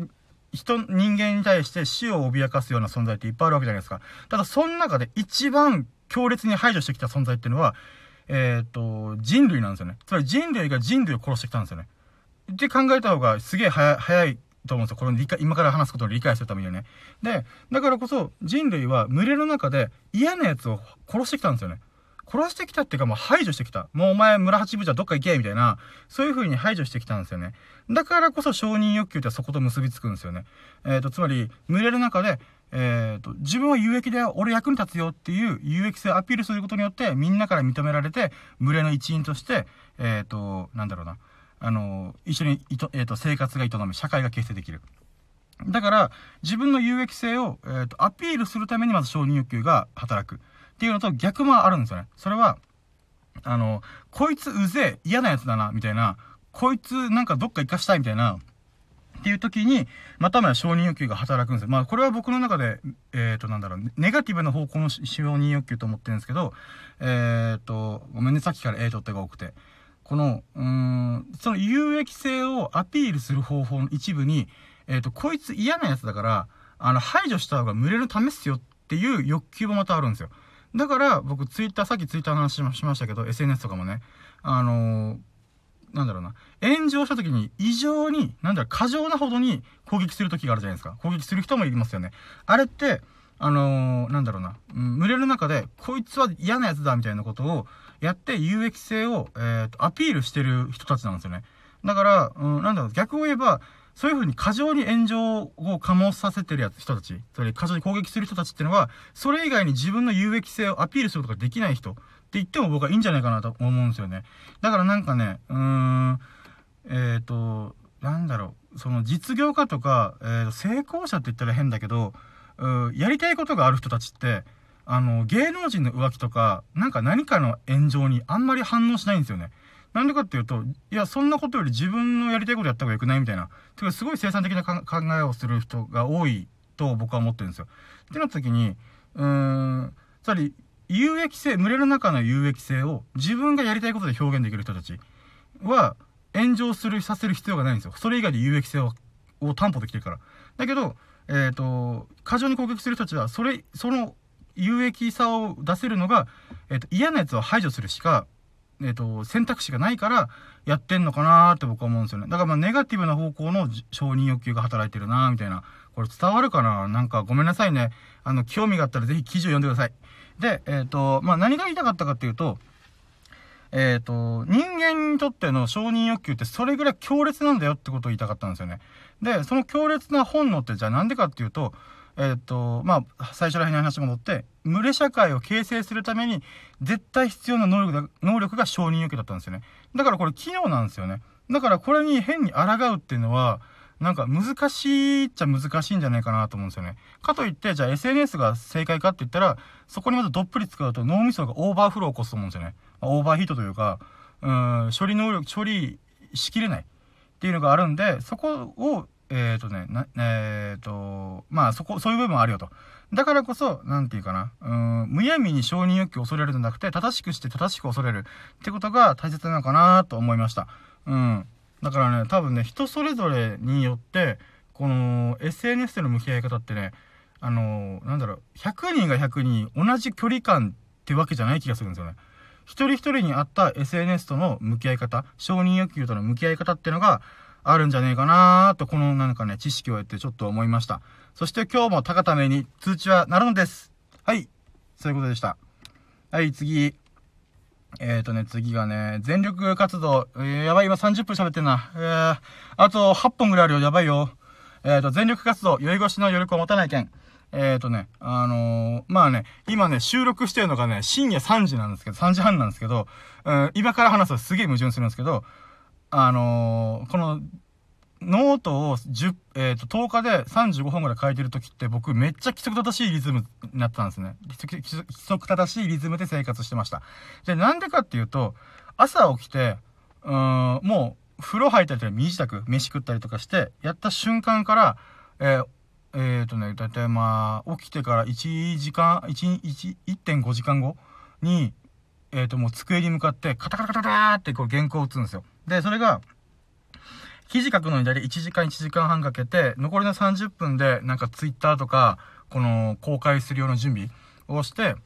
人、人間に対して死を脅かすような存在っていっぱいあるわけじゃないですか。ただ、その中で一番強烈に排除してきた存在っていうのは、えっ、と、人類なんですよね。つまり人類が人類を殺してきたんですよね。って考えた方がすげえ早いと思うんですよ。これ理解、今から話すことを理解するためにはね。で、だからこそ人類は群れの中で嫌な奴を殺してきたんですよね。殺してきたっていうかもう排除してきた。もうお前村八部じゃどっか行けみたいな、そういう風に排除してきたんですよね。だからこそ承認欲求ってそこと結びつくんですよね。えっ、ー、と、つまり、群れの中で、えっ、ー、と、自分は有益だよ、俺役に立つよっていう有益性をアピールすることによって、みんなから認められて、群れの一員として、えっ、ー、と、なんだろうな、あの、一緒にいと、えっ、ー、と、生活が営む、社会が形成できる。だから、自分の有益性を、えっ、ー、と、アピールするためにまず承認欲求が働く。っていうのと逆もあるんですよね。それは、あの、こいつうぜえ、嫌なやつだな、みたいな、こいつなんかどっか行かしたいみたいな、っていう時に、またまた承認欲求が働くんですよ。まあ、これは僕の中で、えっ、ー、と、なんだろう、ネガティブな方向の承認欲求と思ってるんですけど、えっ、ー、と、ごめんね、さっきから A とってが多くて。この、うーん、その有益性をアピールする方法の一部に、えっ、ー、と、こいつ嫌なやつだから、あの、排除した方が群れるためっすよっていう欲求もまたあるんですよ。だから、僕、ツイッター、さっきツイッターの話しましたけど、SNS とかもね、あのー、なんだろうな、炎上した時に異常に、なんだろう、過剰なほどに攻撃する時があるじゃないですか。攻撃する人もいますよね。あれって、あのー、なんだろうな、うん、群れる中で、こいつは嫌なやつだみたいなことを、やって有益性を、えー、と、アピールしてる人たちなんですよね。だから、うん、なんだろう、逆を言えば、そういう風に過剰に炎上を醸させてるやつ、人たち、それ過剰に攻撃する人たちっていうのは、それ以外に自分の有益性をアピールすることができない人って言っても僕はいいんじゃないかなと思うんですよね。だからなんかね、うーん、えっ、ー、と、なんだろう、その実業家とか、えー、成功者って言ったら変だけど、うやりたいことがある人たちって、あの、芸能人の浮気とか、なんか何かの炎上にあんまり反応しないんですよね。なんでかっていうと、いや、そんなことより自分のやりたいことやった方が良くないみたいな。てか、すごい生産的な考えをする人が多いと僕は思ってるんですよ。ってなった時に、うーん、つまり、有益性、群れの中の有益性を自分がやりたいことで表現できる人たちは、炎上する、させる必要がないんですよ。それ以外で有益性を担保できてるから。だけど、えっ、ー、と、過剰に攻撃する人たちは、それ、その有益さを出せるのが、えっ、と、嫌なやつを排除するしか、えっ、と、選択肢がないから、やってんのかなーって僕は思うんですよね。だからまあ、ネガティブな方向の承認欲求が働いてるなーみたいな。これ伝わるかな？なんかごめんなさいね。あの、興味があったらぜひ記事を読んでください。で、えっ、と、まあ、何が言いたかったかっていうと、えっ、ー、と、人間にとっての承認欲求ってそれぐらい強烈なんだよってことを言いたかったんですよね。で、その強烈な本能ってじゃあなんでかっていうと、えっ、と、まあ、最初ら辺の話戻って、群れ社会を形成するために、絶対必要な能力だ、能力が承認欲求だったんですよね。だからこれ機能なんですよね。だからこれに変に抗うっていうのは、なんか難しいっちゃ難しいんじゃないかなと思うんですよね。かといって、じゃあ SNS が正解かって言ったら、そこにまずどっぷり使うと脳みそがオーバーフローを起こすと思うんですよね。まオーバーヒートというか、うん、処理能力、処理しきれないっていうのがあるんで、そこをえっ、ー、とね、な、えっ、ー、と、まあそこ、そういう部分もあるよと。だからこそ、なんていうかな、うん、むやみに承認欲求を恐れるんじゃなくて、正しくして正しく恐れるってことが大切なのかなと思いました。うん。だからね、多分ね、人それぞれによって、この SNS での向き合い方ってね、あのー、なんだろう、100人が100人同じ距離感ってわけじゃない気がするんですよね。一人一人に合った SNS との向き合い方、承認欲求との向き合い方っていうのがあるんじゃねえかなーと、このなんかね、知識を得てちょっと思いました。そして今日も高ために通知は鳴るのです。はい。そういうことでした。はい、次。えーとね、次がね、全力活動。えー、やばい、今30分喋ってんな。えー、あと8本ぐらいあるよ、やばいよ。えーと、全力活動、酔い越しの余力を持たない件。えーとね、あのー、まあね、今ね、収録してるのがね、深夜3時なんですけど、3時半なんですけど、うん、今から話すとすげえ矛盾するんですけど、あのー、この、ノートを10、えっ、ー、と、10日で35本ぐらい書いてる時って僕めっちゃ規則正しいリズムになってたんですね。規則正しいリズムで生活してました。で、なんでかっていうと、朝起きて、うん、もう、風呂入ったりとか身支度、飯食ったりとかして、やった瞬間から、えー、えー、とね、だいたいまあ、起きてから1時間、1、1、1.5時間後に、えっ、ー、と、もう机に向かって、カタカタカターってこう原稿を打つんですよ。で、それが、記事書くのにだいたい1時間1時間半かけて、残りの30分で、なんかツイッターとか、この、公開するような準備をして、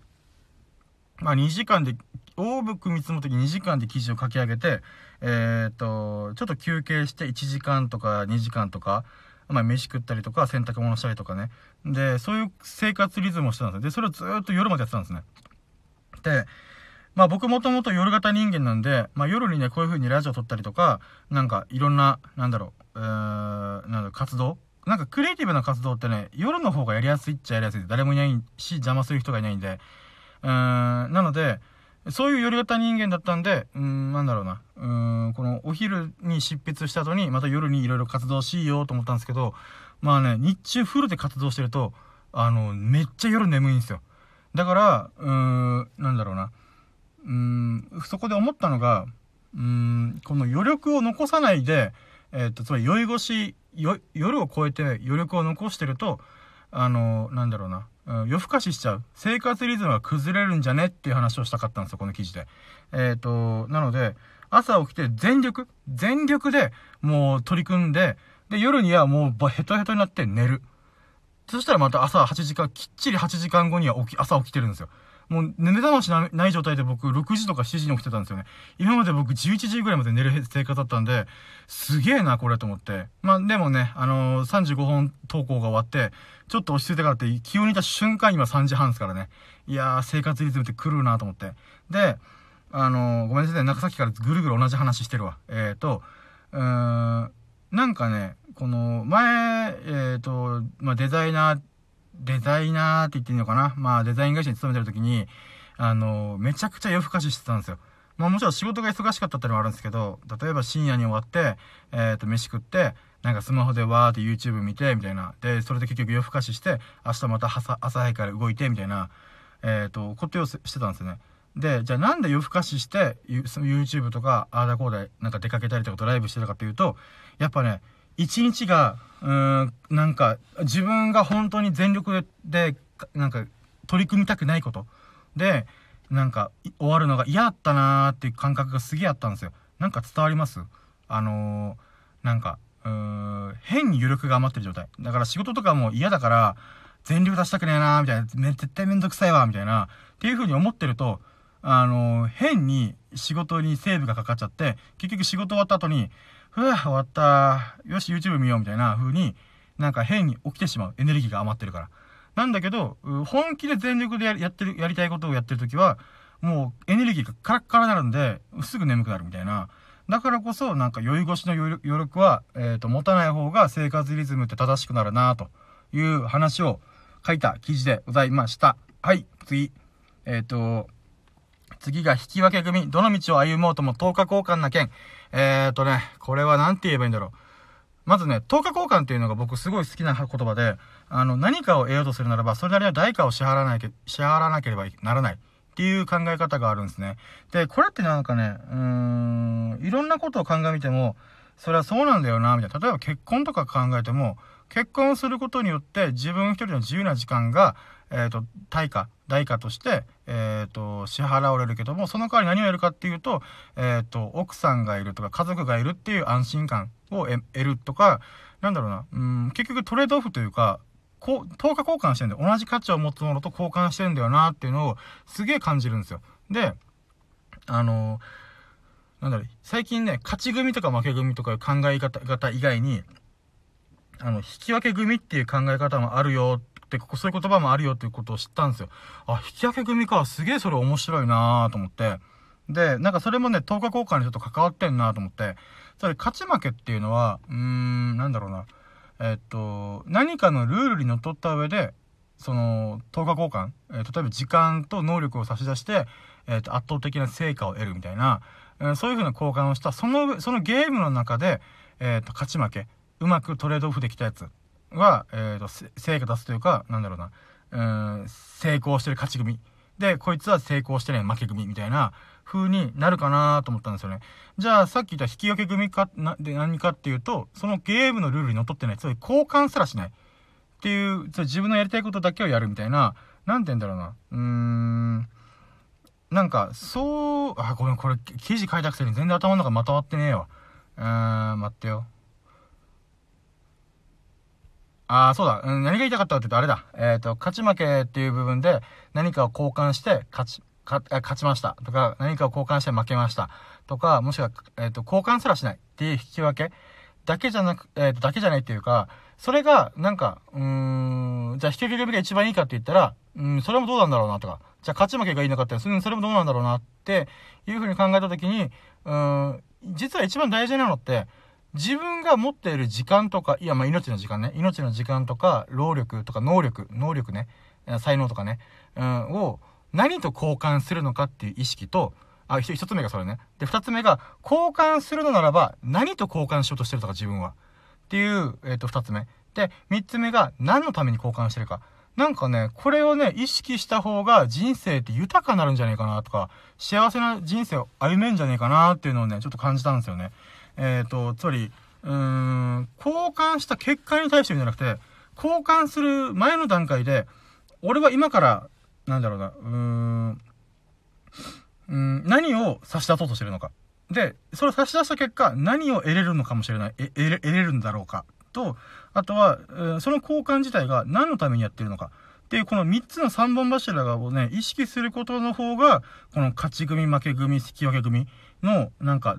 まあ2時間で、大ぶく見積もって2時間で記事を書き上げて、えっ、と、ちょっと休憩して1時間とか2時間とか、まあ、飯食ったりとか、洗濯物したりとかね。で、そういう生活リズムをしてたんですよ。で、それをずっと夜までやってたんですね。で、まあ僕もともと夜型人間なんで、まあ夜にね、こういう風にラジオ撮ったりとか、なんかいろんな、なんだろう、えー、なんだろう、活動？なんかクリエイティブな活動ってね、夜の方がやりやすいっちゃやりやすい。誰もいないし、邪魔する人がいないんで。うーん、なので、そういう夜型人間だったんで、うん、なんだろうな。うん、このお昼に執筆した後に、また夜にいろいろ活動しようと思ったんですけど、まあね、日中フルで活動してると、あの、めっちゃ夜眠いんですよ。だから、うーん、なんだろうな。うん、そこで思ったのが、うん、この余力を残さないで、えー、っと、つまり酔い越し、夜を超えて余力を残してると、あの、なんだろうな。夜更かししちゃう。生活リズムが崩れるんじゃねっていう話をしたかったんですよ、この記事で。えっ、ー、と、なので、朝起きて全力、全力でもう取り組んで、で、夜にはもうヘトヘトになって寝る。そしたらまた朝8時間、きっちり8時間後には起き、朝起きてるんですよ。もう寝ましない状態で僕6時とか7時に起きてたんですよね。今まで僕11時ぐらいまで寝る生活だったんで、すげえな、これと思って。まあでもね、あのー、35本投稿が終わって、ちょっと落ち着いてからって気温にいた瞬間今3時半ですからね。いやー、生活リズムって来るなと思って。で、あのー、ごめんなさい、中崎からぐるぐる同じ話してるわ。えっ、ー、と、うーん、なんかね、この前、えっ、ー、と、まあ、デザイナー、デザイナーって言っていいのかな？まあデザイン会社に勤めてる時に、あの、めちゃくちゃ夜更かししてたんですよ。まあもちろん仕事が忙しかったってのもあるんですけど、例えば深夜に終わって、えっ、ー、と、飯食って、なんかスマホでわーって YouTube 見て、みたいな。で、それで結局夜更かしして、明日また朝、朝早くから動いて、みたいな、えっ、ー、と、ことをしてたんですよね。で、じゃあなんで夜更かしして、YouTube とか、あーだこうだ、なんか出かけたりとかドライブしてたかっていうと、やっぱね、一日が、うーん、なんか、自分が本当に全力で、なんか、取り組みたくないこと。で、なんか、終わるのが嫌だったなーっていう感覚がすげえあったんですよ。なんか伝わります？あのー、なんか、うーん、変に余力が余ってる状態。だから仕事とかも嫌だから、全力出したくねえなーみたいな、絶対めんどくさいわーみたいな、っていう風に思ってると、あのー、変に仕事にセーブがかかっちゃって、結局仕事終わった後に、ふぅ、終わった。よし、YouTube 見ようみたいな風に、なんか変に起きてしまう。エネルギーが余ってるから。なんだけど、本気で全力でやってる、やりたいことをやってるときは、もうエネルギーがカラッカラになるんで、すぐ眠くなるみたいな。だからこそ、なんか酔い越しの余力は、えっ、ー、と、持たない方が生活リズムって正しくなるなという話を書いた記事でございました。はい、次。えっ、ー、と、次が引き分け組。どの道を歩もうとも10日交換な件。えーとね、これは何て言えばいいんだろう。まずね、10日交換っていうのが僕すごい好きな言葉で、あの、何かを得ようとするならば、それなりの代価を支払わなきゃ、支払わなければならない。っていう考え方があるんですね。で、これってなんかね、うーん、いろんなことを鑑みても、それはそうなんだよな、みたいな。例えば結婚とか考えても、結婚することによって自分一人の自由な時間が、えっ、ー、と、対価、代価として、えっ、ー、と、支払われるけども、その代わり何をやるかっていうと、えっ、ー、と、奥さんがいるとか家族がいるっていう安心感を得るとか、なんだろうな、うん、結局トレードオフというか、こう、等価交換してるんだよ。同じ価値を持つものと交換してるんだよなっていうのをすげえ感じるんですよ。で、あのなんだろ、最近ね、勝ち組とか負け組とかいう考え方以外に、あの、引き分け組っていう考え方もあるよって、そういう言葉もあるよっていうことを知ったんですよ。あ、引き分け組か、すげえそれ面白いなと思って。で、なんかそれもね、10日交換にちょっと関わってんなと思って、それ勝ち負けっていうのは、うーん、なんだろうな。えっと、何かのルールにのっとった上で、その、10日交換、えー、例えば時間と能力を差し出して、えっ、と、圧倒的な成果を得るみたいな、えー、そういう風な交換をした、その、そのゲームの中で、えっ、と、勝ち負け、うまくトレードオフできたやつは、えっ、と、成果出すというか、なんだろうな、うん、成功してる勝ち組。で、こいつは成功してない負け組みたいな風になるかなと思ったんですよね。じゃあ、さっき言った引き分け組か、な、で何かっていうと、そのゲームのルールにのっとってない、つまり交換すらしない。っていう、自分のやりたいことだけをやるみたいな、なんて言うんだろうな。うーん。なんか、そう、あ、ごめん、これ、記事書いたくせに全然頭の中まとまってねえわ。うーん、待ってよ。ああ、そうだ。うん、何が言いたかったかって言うと、あれだ。えっ、ー、と、勝ち負けっていう部分で、何かを交換して勝ち、か、勝ちました。とか、何かを交換して負けました。とか、もしくは、えっ、ー、と、交換すらしないっていう引き分けだけじゃなく、えっ、ー、と、だけじゃないっていうか、それが、なんか、うーん、じゃあ引き分け組が一番いいかって言ったら、うん、それもどうなんだろうなとか、じゃあ勝ち負けがいいのかって、うん、それもどうなんだろうなっていうふうに考えたときに、うん、実は一番大事なのって、自分が持っている時間とか、いや、ま、命の時間ね。命の時間とか、労力とか、能力、能力ね。才能とかね。うん、を、何と交換するのかっていう意識と、あ、一つ目がそれね。で、二つ目が、交換するのならば、何と交換しようとしてるとか、自分は。っていう、えっ、ー、と、二つ目。で、三つ目が、何のために交換してるか。なんかね、これをね、意識した方が人生って豊かになるんじゃねえかなとか、幸せな人生を歩めんじゃねえかなっていうのをね、ちょっと感じたんですよね。えっ、ー、と、つまり、うーん、交換した結果に対してじゃなくて、交換する前の段階で、俺は今から、なんだろうな、うーん、うん、何を差し出そうとしてるのか。で、それを差し出した結果、何を得れるのかもしれない、え得れ得れるんだろうか。と、あとは、えー、その交換自体が何のためにやってるのか。っていう、この3つの3本柱をね、意識することの方が、この勝ち組、負け組、引き分け組の、なんか、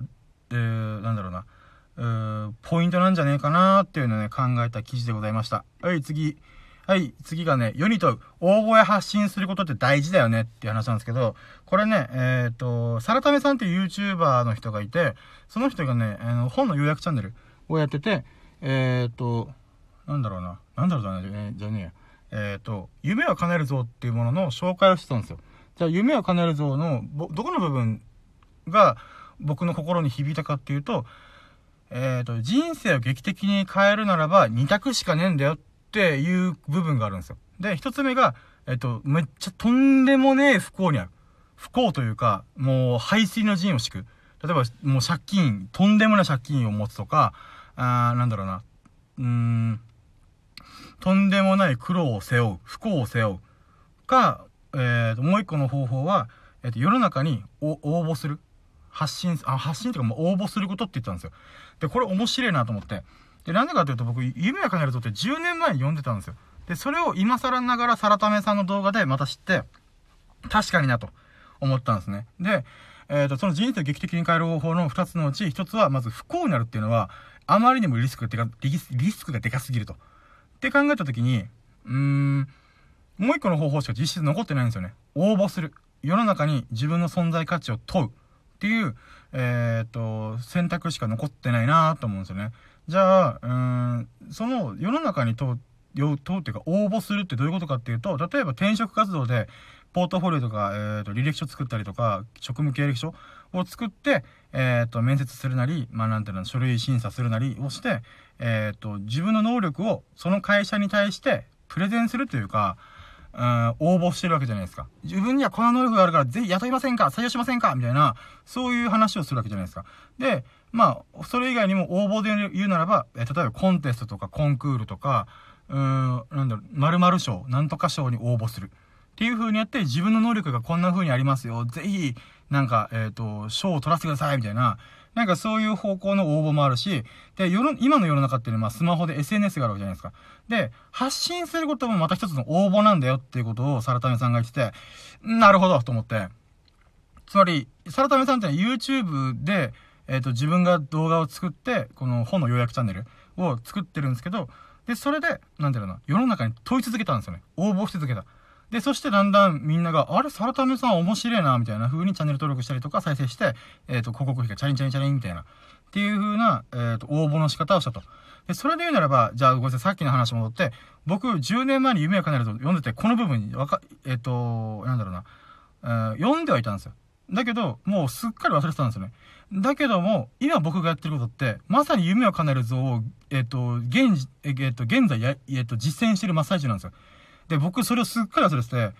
えー、なんだろうな、うーポイントなんじゃねえかなっていうのをね、考えた記事でございました。はい、次。はい、次がね、世に問う、応募や発信することって大事だよねっていう話なんですけど、これね、えっ、ー、と、サラタメさんっていう YouTuber の人がいて、その人がね、あの、本の予約チャンネルをやってて、えっ、ー、と、なんだろうな、なんだろうじゃな、え、じゃねえや。えっ、ー、と、夢を叶える像っていうものの紹介をしてたんですよ。じゃあ、夢を叶える像の、どこの部分が僕の心に響いたかっていうと、えっ、と、人生を劇的に変えるならば2択しかねえんだよっていう部分があるんですよ。で、一つ目が、えっと、めっちゃとんでもねえ不幸にある。不幸というか、もう排水の陣を敷く。例えば、もう借金、とんでもない借金を持つとか、あ、なんだろうな。うーん、とんでもない苦労を背負う。不幸を背負う。か、えーと、もう一個の方法は、えっ、ー、と、世の中に応募する。発信、あ、発信というかもう応募することって言ったんですよ。で、これ面白いなと思って。で、なんでかというと僕、夢が叶えるぞって10年前に読んでたんですよ。で、それを今更ながらサラタメさんの動画でまた知って、確かになと思ったんですね。で、えっ、ー、と、その人生を劇的に変える方法の2つのうち1つは、まず不幸になるっていうのは、あまりにもリスクがでか、リスクがでかすぎると。って考えたときに、うーん、もう一個の方法しか実質残ってないんですよね。応募する。世の中に自分の存在価値を問う。っていう、えっ、と、選択しか残ってないなと思うんですよね。じゃあ、うん、その世の中に問う、問うっていうか応募するってどういうことかっていうと、例えば転職活動で、ポートフォリオとか、え、ー、と、履歴書作ったりとか、職務経歴書を作って、え、ー、と、面接するなり、まあ、なんていうの、書類審査するなりをして、えっ、ー、と、自分の能力をその会社に対してプレゼンするというか、うん、応募してるわけじゃないですか。自分にはこの能力があるから、ぜひ雇いませんか？採用しませんか？みたいな、そういう話をするわけじゃないですか。で、まあ、それ以外にも応募で言うならば、え例えばコンテストとかコンクールとか、うーん、なんだろう、〇〇賞、なんとか賞に応募する。っていう風にやって、自分の能力がこんな風にありますよ。ぜひ、なんか、えっ、ー、と、賞を取らせてください、みたいな。なんかそういう方向の応募もあるし、で、世の、今の世の中っていうのは、スマホで SNS があるわけじゃないですか。で、発信することもまた一つの応募なんだよっていうことを、サラタメさんが言ってて、なるほど、と思って。つまり、サラタメさんってのは YouTube で、えっ、ー、と、自分が動画を作って、この本の予約チャンネルを作ってるんですけど、で、それで、なんだろうな、世の中に問い続けたんですよね。応募し続けた。で、そしてだんだんみんなが、あれ、サラタメさん面白いな、みたいな風にチャンネル登録したりとか再生して、えっ、ー、と、広告費がチャリンチャリンチャリンみたいな、っていう風な、えっ、ー、と、応募の仕方をしたと。で、それで言うならば、じゃあごめんなさい、さっきの話戻って、僕、10年前に夢を叶えると読んでて、この部分にわか、えっ、ー、と、なんだろうな、えー、読んではいたんですよ。だけど、もうすっかり忘れてたんですよね。だけども、今僕がやってることって、まさに夢を叶える像を、えっ、ー、と、現、えっ、ー、と、現在や、えっ、ー、と、実践してる真っ最中なんですよ。で、僕それをすっかり忘れてて、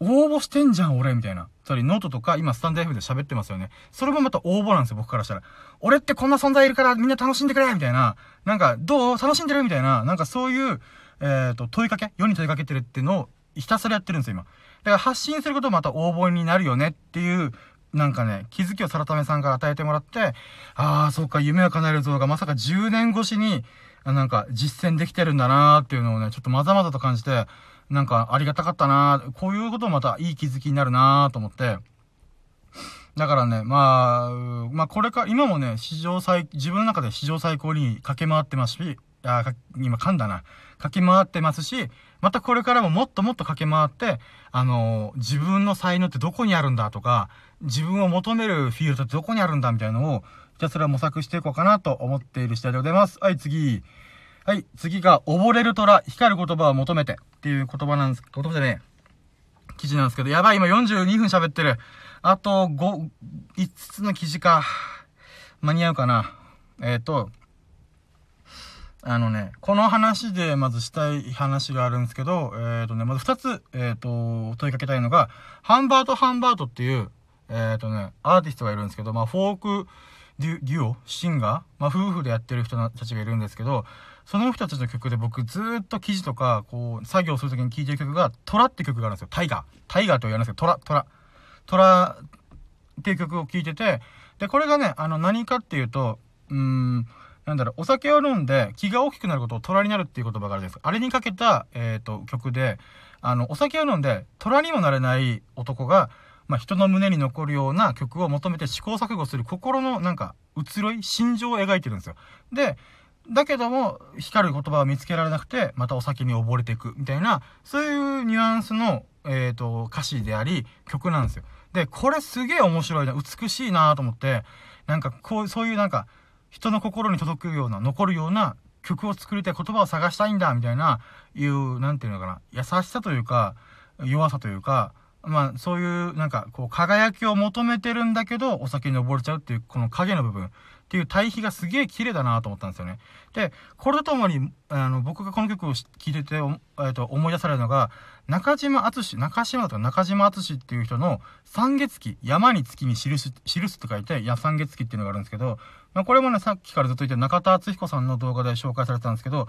応募してんじゃん、俺、みたいな。つまり、ノートとか、今、スタンド F で喋ってますよね。それもまた応募なんですよ、僕からしたら。俺ってこんな存在いるから、みんな楽しんでくれみたいな。なんか、どう？楽しんでるみたいな。なんか、そういう、えっ、と、問いかけ？世に問いかけてるっていうのを、ひたすらやってるんですよ、今。だから発信することもまた応募になるよねっていうなんかね、気づきをサラタメさんから与えてもらって、ああ、そうか、夢を叶える像がまさか10年越しに、なんか実践できてるんだなーっていうのをね、ちょっとまざまざと感じて、なんかありがたかったなこういうこともまたいい気づきになるなと思って、だからね、まあ、まあこれか、今もね、史上最、自分の中で史上最高に駆け回ってますし、あ、今噛んだな。駆け回ってますし、またこれからももっともっと駆け回って、あのー、自分の才能ってどこにあるんだとか、自分を求めるフィールドってどこにあるんだみたいなのを、ひたすら模索していこうかなと思っている次第でございます。はい、次。はい、次が、溺れる虎、光る言葉を求めてっていう言葉なんです、言葉じゃねえ。記事なんですけど、やばい、今42分喋ってる。あと5、5つの記事か。間に合うかな。えっ、ー、と、あのね、この話でまずしたい話があるんですけど、えっ、ー、とね、まず2つ、えっ、ー、と、問いかけたいのが、ハンバート・ハンバートっていう、えっ、とね、アーティストがいるんですけど、まあ、フォークデュオ、シンガー、まあ、夫婦でやってる人たちがいるんですけど、その人たちの曲で僕ずっと記事とか、こう、作業するときに聴いてる曲が、トラって曲があるんですよ。タイガー。タイガーと言わないですけど、トラ、トラ。トラっていう曲を聴いてて、で、これがね、あの、何かっていうと、うーん、なんだろう、お酒を飲んで気が大きくなることを虎になるっていう言葉があるんです。あれにかけた、えっ、ー、と、曲で、あの、お酒を飲んで虎にもなれない男が、まあ、人の胸に残るような曲を求めて試行錯誤する心のなんか、移ろい、心情を描いてるんですよ。で、だけども、光る言葉を見つけられなくて、またお酒に溺れていく、みたいな、そういうニュアンスの、えっ、ー、と、歌詞であり、曲なんですよ。で、これすげえ面白いな、美しいなと思って、なんか、こう、そういうなんか、人の心に届くような、残るような曲を作りたい、言葉を探したいんだ、みたいな、いう、なんていうのかな、優しさというか、弱さというか、まあ、そういう、なんか、こう、輝きを求めてるんだけど、お酒に溺れちゃうっていう、この影の部分っていう対比がすげえ綺麗だなと思ったんですよね。で、これとともに、あの、僕がこの曲を聴いてて、え、と、思い出されるのが、中島敦中島だと中島敦っていう人の、三月期、山に月に記す、記すと書いて、いや、三月期っていうのがあるんですけど、まあ、これもね、さっきからずっと言って中田敦彦さんの動画で紹介されてたんですけど、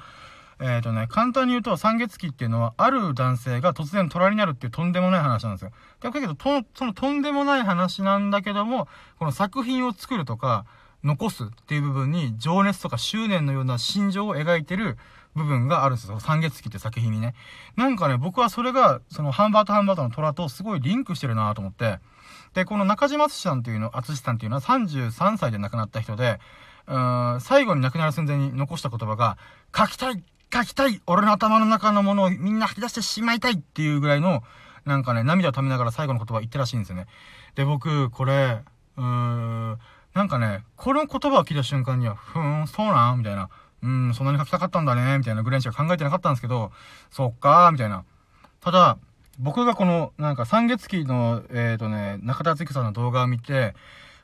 えっ、ー、とね、簡単に言うと、三月期っていうのは、ある男性が突然虎になるっていうとんでもない話なんですよ。だけど、と、そのとんでもない話なんだけども、この作品を作るとか、残すっていう部分に情熱とか執念のような心情を描いてる部分があるんですよ。三月期って作品にね。なんかね、僕はそれが、そのハンバートハンバートの虎とすごいリンクしてるなと思って。で、この中島敦さんっていうの、敦さんっていうのは33歳で亡くなった人で、うーん、最後に亡くなる寸前に残した言葉が、書きたい書きたい俺の頭の中のものをみんな吐き出してしまいたいっていうぐらいの、なんかね、涙をためながら最後の言葉言ってらしいんですよね。で、僕、これ、うーん、なんかね、この言葉を聞いた瞬間には、ふーん、そうなん？みたいな。うん、そんなに書きたかったんだね？みたいなぐらいしか考えてなかったんですけど、そっかーみたいな。ただ、僕がこの、なんか三月期の、えっ、ー、とね、中田敦彦さんの動画を見て、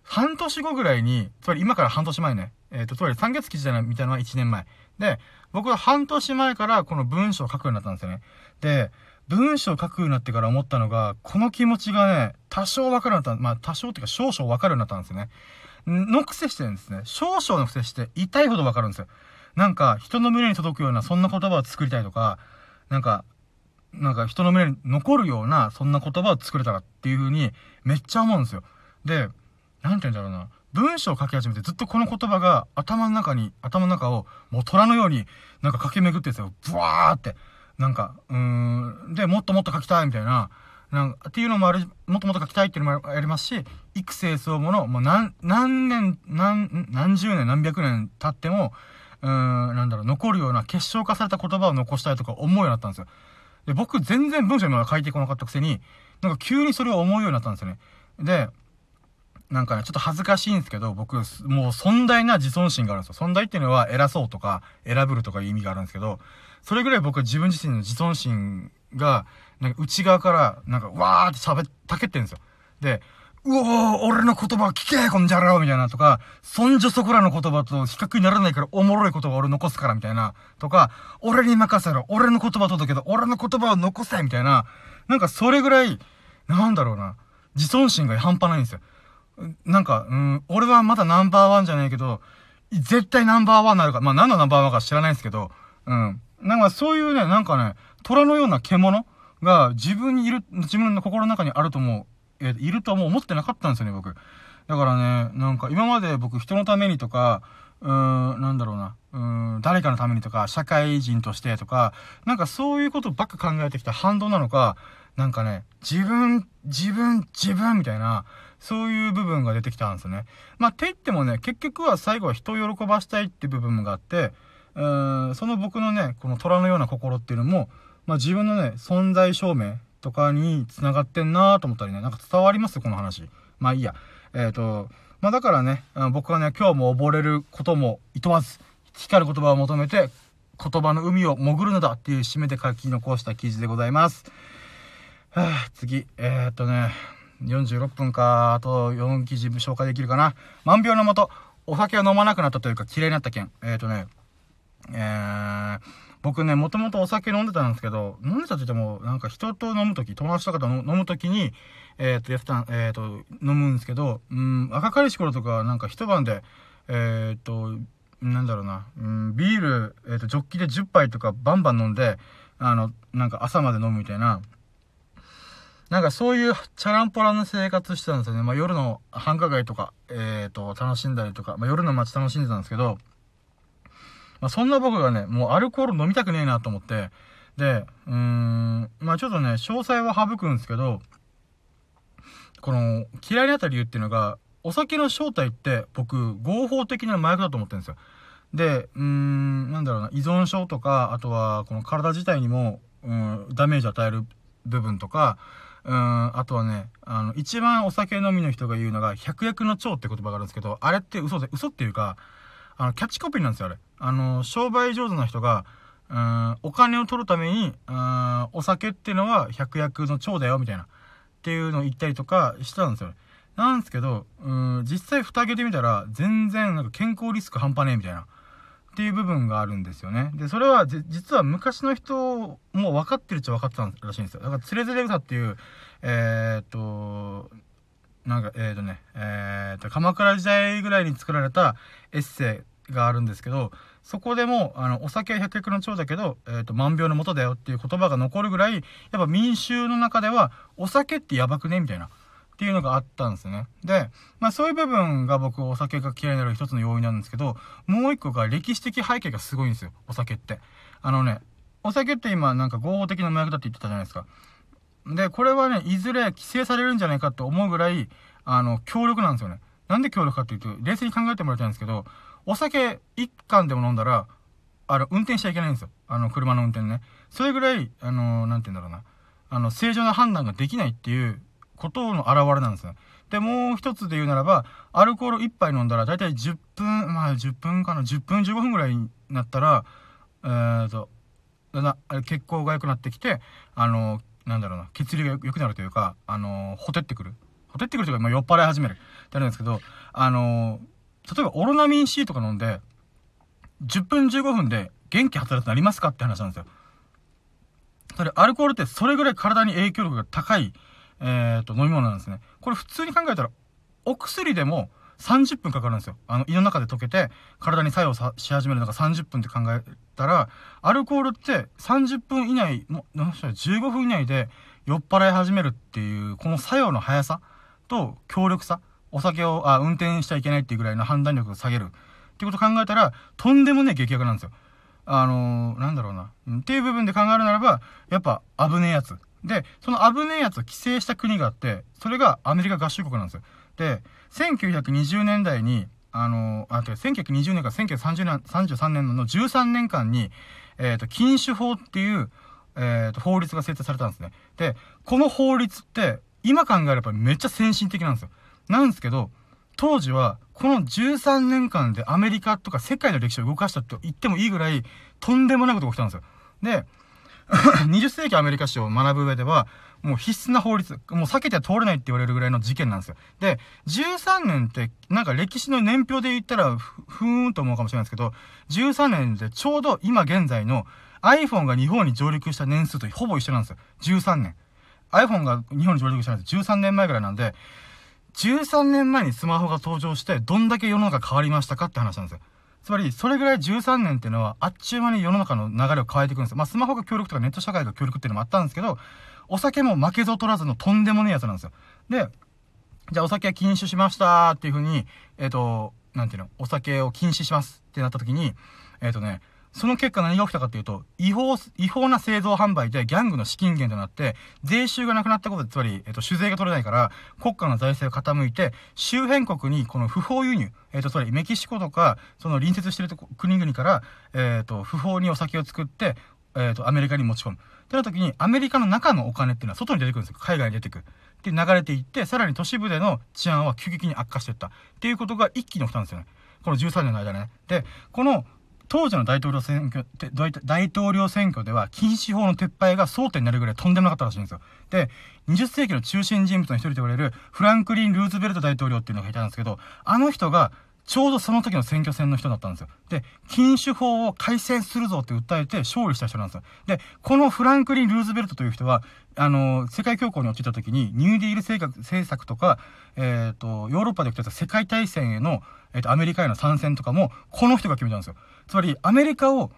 半年後ぐらいに、つまり今から半年前ね、えっ、ー、と、つまり三月期じゃないみたいなのは1年前。で、僕は半年前からこの文章を書くようになったんですよね。で、文章を書くようになってから思ったのが、この気持ちがね、多少わかるようになった、まあ多少っていうか少々わかるようになったんですよね。の癖してるんですね。少々の癖して痛いほどわかるんですよ。なんか、人の胸に届くような、そんな言葉を作りたいとか、なんか、なんか人の胸に残るような、そんな言葉を作れたらっていう風に、めっちゃ思うんですよ。で、なんて言うんだろうな。文章を書き始めてずっとこの言葉が頭の中に、頭の中をもう虎のようになんか駆け巡ってんですよ。ブワーって。なんか、うーん。で、もっともっと書きたいみたいな。なんか、っていうのもある、もっともっと書きたいっていうのもありますし、育成そうもの、もう何、何年、何、何十年、何百年経っても、うん、なんだろう、残るような結晶化された言葉を残したいとか思うようになったんですよ。で、僕全然文章今書いてこなかったくせに、なんか急にそれを思うようになったんですよね。で、なんかね、ちょっと恥ずかしいんですけど、僕、もう尊大な自尊心があるんですよ。尊大っていうのは偉そうとか、選ぶるとかいう意味があるんですけど、それぐらい僕は自分自身の自尊心が、なんか内側から、なんか、わーって喋ったけってんですよ。で、うおー、俺の言葉聞けこんじゃろみたいなとか、そんじょそこらの言葉と比較にならないからおもろい言葉を俺残すからみたいな、とか、俺に任せろ、俺の言葉届けど、俺の言葉を残せみたいな、なんかそれぐらい、なんだろうな、自尊心が半端ないんですよ。なんか、うん、俺はまだナンバーワンじゃないけど、絶対ナンバーワンなるか、まあ何のナンバーワンか知らないんですけど、うん。なんかそういうね、なんかね、虎のような獣が自分にいる、自分の心の中にあると思う、えいるとはもう思ってなかったんですよね、僕。だからね、なんか今まで僕人のためにとか、うーん、なんだろうな、うん、誰かのためにとか、社会人としてとか、なんかそういうことばっか考えてきた反動なのか、なんかね、自分、自分、自分みたいな、そういう部分が出てきたんですよね。まあ、って言ってもね、結局は最後は人を喜ばしたいって部分があって、うーん、その僕のね、この虎のような心っていうのも、まあ、自分のね、存在証明とかに繋がってんなと思ったりね、なんか伝わります？この話。まあいいや。えっ、ー、と、まあだからね、僕はね、今日も溺れることも厭わず、光る言葉を求めて、言葉の海を潜るのだっていう締めで書き残した記事でございます。はあ、次、えー、っとね、46分か、あと4記事紹介できるかな。万病のもと、お酒を飲まなくなったというか嫌いになった件。えー、っとね、えー、僕ね、もともとお酒飲んでたんですけど、飲んでたって言っても、なんか人と飲むとき、友達とかと飲むときに、えー、っと、やってた、えー、っと、飲むんですけど、うん、赤かりし頃とか、なんか一晩で、えー、っと、なんだろうな、うん、ビール、えっと、ジョッキで10杯とかバンバン飲んで、あの、なんか朝まで飲むみたいな、なんかそういうチャランポランな生活してたんですよね。まあ夜の繁華街とか、えっ、と、楽しんだりとか、まあ夜の街楽しんでたんですけど、まあそんな僕がね、もうアルコール飲みたくねえなと思って、で、うーん、まあちょっとね、詳細は省くんですけど、この、嫌いになった理由っていうのが、お酒の正体って僕、合法的な麻薬だと思ってるんですよ。で、うーん、なんだろうな、依存症とか、あとは、この体自体にも、うん、ダメージ与える部分とか、うん、あとはね、あの、一番お酒飲みの人が言うのが、百薬の長って言葉があるんですけど、あれって嘘で、嘘っていうか、あの、キャッチコピーなんですよ、あれ。あの、商売上手な人が、うん、お金を取るために、うん、お酒っていうのは百薬の長だよ、みたいな。っていうのを言ったりとかしてたんですよ。なんですけど、うん、実際蓋開けてみたら、全然なんか健康リスク半端ねえ、みたいな。っていう部分があるんですよね。で、それは、実は昔の人も分かってるっちゃ分かってたらしいんですよ。だから、つれづれ歌っていう、えー、っと、なんか、えー、っとね、えー、っと、鎌倉時代ぐらいに作られたエッセイがあるんですけど、そこでも、あの、お酒は百薬の長だけど、えっ、と、万病の元だよっていう言葉が残るぐらい、やっぱ民衆の中では、お酒ってやばくねみたいな。っていうのがあったんですね。で、まあそういう部分が僕お酒が嫌いになる一つの要因なんですけど、もう一個が歴史的背景がすごいんですよ、お酒って。あのね、お酒って今なんか合法的な麻薬だって言ってたじゃないですか。で、これはね、いずれ規制されるんじゃないかって思うぐらい、あの、強力なんですよね。なんで強力かっていうと、冷静に考えてもらいたいんですけど、お酒一缶でも飲んだら、あの、運転しちゃいけないんですよ。あの、車の運転ね。それぐらい、あの、なんて言うんだろうな。あの、正常な判断ができないっていうことの表れなんですよ。で、もう一つで言うならば、アルコール1杯飲んだら、だいたい10分、まあ10分かな、10分15分ぐらいになったら、えーと、な血行が良くなってきて、あの、なんだろうな、血流が良くなるというか、あの、ほてってくる。ほてってくるというか、まあ、酔っ払い始める。ってあるんですけど、あの、例えばオロナミン C とか飲んで、10分15分で元気働くなりますかって話なんですよ。それ、アルコールってそれぐらい体に影響力が高いえ、ー、と、飲み物なんですね。これ普通に考えたら、お薬でも30分かかるんですよ。あの、胃の中で溶けて、体に作用し始めるのが30分って考えたら、アルコールって30分以内、もう、15分以内で酔っ払い始めるっていう、この作用の速さと強力さ、お酒を、あ、運転しちゃいけないっていうぐらいの判断力を下げる。っていうことを考えたら、とんでもねえ激薬なんですよ。あのー、なんだろうな。っていう部分で考えるならば、やっぱ危ねえやつ。で、その危ねえやつを規制した国があって、それがアメリカ合衆国なんですよ。で、1920年代に、あのー、あ、て1920年から1930年、33年の13年間に、えっ、ー、と、禁酒法っていう、えっ、と、法律が制定されたんですね。で、この法律って、今考えればめっちゃ先進的なんですよ。なんですけど、当時は、この13年間でアメリカとか世界の歴史を動かしたと言ってもいいぐらい、とんでもないことが起きたんですよ。で、20世紀アメリカ史を学ぶ上では、もう必須な法律、もう避けては通れないって言われるぐらいの事件なんですよ。で、13年って、なんか歴史の年表で言ったら、ふ、ふーんと思うかもしれないですけど、13年でちょうど今現在の iPhone が日本に上陸した年数とほぼ一緒なんですよ。13年。iPhone が日本に上陸したのって13年前ぐらいなんで、13年前にスマホが登場して、どんだけ世の中変わりましたかって話なんですよ。つまり、それぐらい13年っていうのは、あっちゅう間に世の中の流れを変えていくんですよ。まあ、スマホが協力とかネット社会が協力っていうのもあったんですけど、お酒も負けず劣らずのとんでもねえやつなんですよ。で、じゃあお酒は禁酒しましたっていう風に、えっ、ー、と、なんていうの、お酒を禁止しますってなった時に、えっ、ー、とね、その結果何が起きたかっていうと、違法、違法な製造販売でギャングの資金源となって、税収がなくなったことで、つまり、えっ、と、酒税が取れないから、国家の財政が傾いて、周辺国にこの不法輸入、えっ、と、つまりメキシコとか、その隣接してる国々から、えっ、と、不法にお酒を作って、えっ、と、アメリカに持ち込む。ってなった時に、アメリカの中のお金っていうのは外に出てくるんですよ。海外に出てくる。で、流れていって、さらに都市部での治安は急激に悪化していった。っていうことが一気に起きたんですよね。この13年の間ね。で、この、当時の大統領選挙って大統領選挙では禁止法の撤廃が争点になるぐらいとんでもなかったらしいんですよ。で、20世紀の中心人物の一人と言われるフランクリン・ルーズベルト大統領っていうのがいたんですけど、あの人がちょうどその時の選挙戦の人だったんですよ。で、禁酒法を改正するぞって訴えて勝利した人なんですよ。で、このフランクリン・ルーズベルトという人は、あの、世界恐慌に陥った時に、ニューディール政策とか、えっ、ー、と、ヨーロッパで起きた世界大戦への、えっ、ー、と、アメリカへの参戦とかも、この人が決めたんですよ。つまり、アメリカを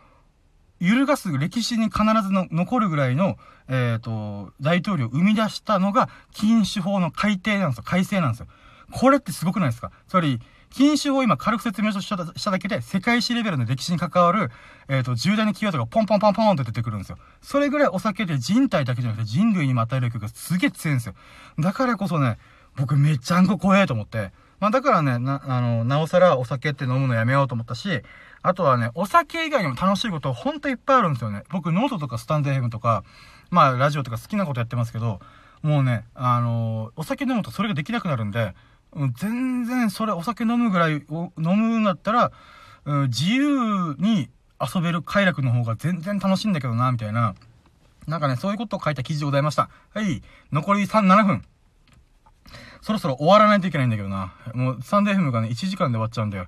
揺るがす歴史に必ずの残るぐらいの、えっ、ー、と、大統領を生み出したのが、禁酒法の改定なんですよ。改正なんですよ。これってすごくないですか？つまり、禁酒を今軽く説明しただけで、世界史レベルの歴史に関わる、えっ、ー、と、重大なキーワードがポンポンポンポンって出てくるんですよ。それぐらいお酒で人体だけじゃなくて人類にも与える影響がすげえ強いんですよ。だからこそね、僕めっちゃんこ怖えと思って。まあだからね、な、あの、なおさらお酒って飲むのやめようと思ったし、あとはね、お酒以外にも楽しいことほんといっぱいあるんですよね。僕ノートとかスタンド FM とか、まあラジオとか好きなことやってますけど、もうね、あのお酒飲むとそれができなくなるんで、うん全然それお酒飲むぐらいを飲むんだったら、うん、自由に遊べる快楽の方が全然楽しいんだけどな、みたいな。なんかね、そういうことを書いた記事でございました。はい。残り3、7分。そろそろ終わらないといけないんだけどな。もう、サンデーフムがね、1時間で終わっちゃうんだよ。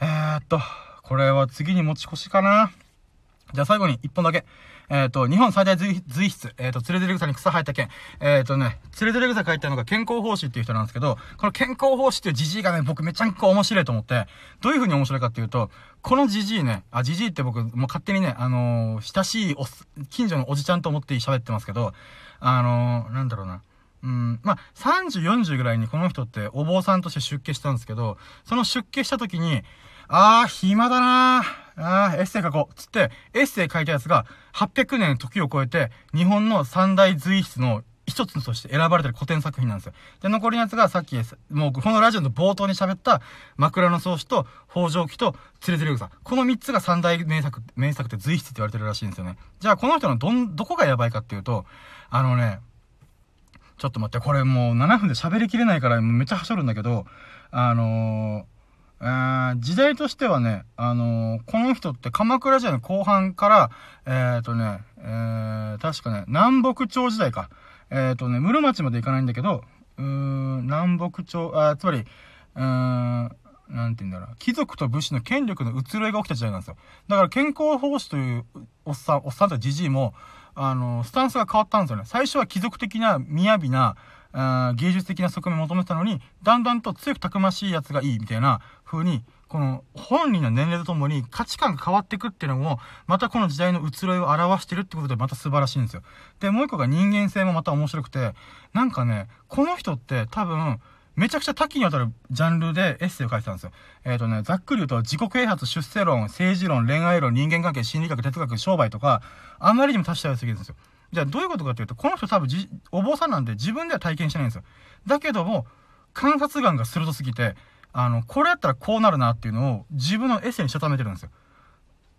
えー、っと、これは次に持ち越しかな。じゃあ最後に1本だけ。えっ、ー、と、日本最大随筆、えっ、ー、と、つれづれ草に草生えた件。えっ、ー、とね、つれづれ草書いたのが健康奉仕っていう人なんですけど、この健康奉仕っていうじじいがね、僕めちゃんこ面白いと思って、どういう風に面白いかっていうと、このじじいね、あ、じじいって僕、もう勝手にね、あの親しいお、近所のおじちゃんと思って喋ってますけど、あのなんだろうな。うん、まあ、30、40ぐらいにこの人ってお坊さんとして出家したんですけど、その出家した時に、あー、暇だなー。あー、エッセイ書こう。つって、エッセイ書いたやつが、800年時を超えて、日本の三大随筆の一つとして選ばれてる古典作品なんですよ。で、残りのやつがさっき、もうこのラジオの冒頭に喋った枕草子と北条記と連れてる草。この三つが三大名作、名作って随筆って言われてるらしいんですよね。じゃあこの人のどん、どこがやばいかっていうと、あのね、ちょっと待って、これもう7分で喋りきれないからめっちゃはしょるんだけど、あのーえ時代としてはね、あのー、この人って鎌倉時代の後半から、えっ、ー、とね、えー、確かね、南北朝時代か。えっ、とね、室町まで行かないんだけど、うーん、南北朝、あ、つまり、うーん、なんて言うんだろう。貴族と武士の権力の移ろいが起きた時代なんですよ。だから健康奉仕というおっさん、おっさんとじじいも、あの、スタンスが変わったんですよね。最初は貴族的な、雅な、あ芸術的な側面を求めてたのに、だんだんと強くたくましいやつがいいみたいな風に、この本人の年齢とともに価値観が変わっていくっていうのも、またこの時代の移ろいを表してるってことでまた素晴らしいんですよ。で、もう一個が人間性もまた面白くて、なんかね、この人って多分、めちゃくちゃ多岐にわたるジャンルでエッセイを書いてたんですよ。えっ、ー、とね、ざっくり言うと、自己啓発、出世論、政治論、恋愛論、人間関係、心理学、哲学、商売とか、あまりにも多種多様すぎるんですよ。じゃあどういうことかというと、この人多分じ、お坊さんなんで自分では体験してないんですよ。だけども、観察眼が鋭すぎて、あの、これやったらこうなるなっていうのを自分のエッセイにしたためてるんですよ。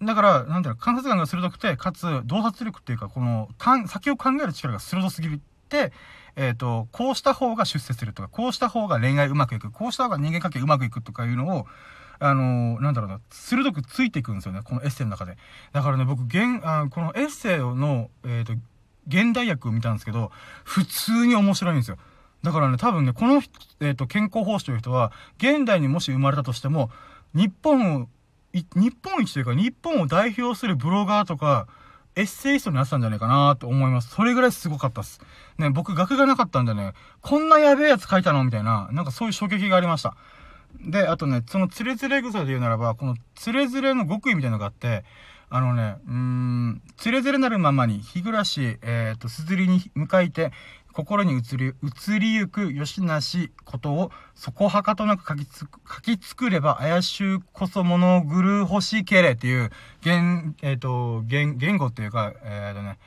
だから、なんていうの、観察眼が鋭くて、かつ、洞察力っていうか、この、先を考える力が鋭すぎて、えっ、ー、と、こうした方が出世するとか、こうした方が恋愛うまくいく、こうした方が人間関係うまくいくとかいうのを、あのー、なんだろうな、鋭くついていくんですよね、このエッセイの中で。だからね、僕、現、あこのエッセイの、えっ、ー、と、現代訳を見たんですけど、普通に面白いんですよ。だからね、多分ね、この、えっ、ー、と、健康奉仕という人は、現代にもし生まれたとしても、日本を、日本一というか、日本を代表するブロガーとか、エッセイストになってたんじゃないかなと思います。それぐらいすごかったっす。ね、僕学がなかったんでね、こんなやべえやつ書いたのみたいな、なんかそういう衝撃がありました。で、あとね、そのつれづれ草で言うならば、このつれづれの極意みたいなのがあって、あのね、うーん、つれづれなるままに、日暮らし、えっ、ー、と、すずりに向かいて、心に移り、移りゆくよしなしことを、そこはかとなく書きつく、書き作れば、怪しゅうこそ物ぐる欲しけれっていう、言、えっ、ー、と、言、言語っていうか、えっ、ー、とね、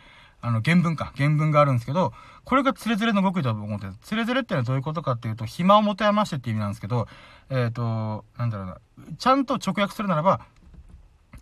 あの、原文か。原文があるんですけど、これがつれづれの極意だと思って。つれづれってのはどういうことかっていうと、暇を持て余してって意味なんですけど、えっ、と、なんだろうな。ちゃんと直訳するならば、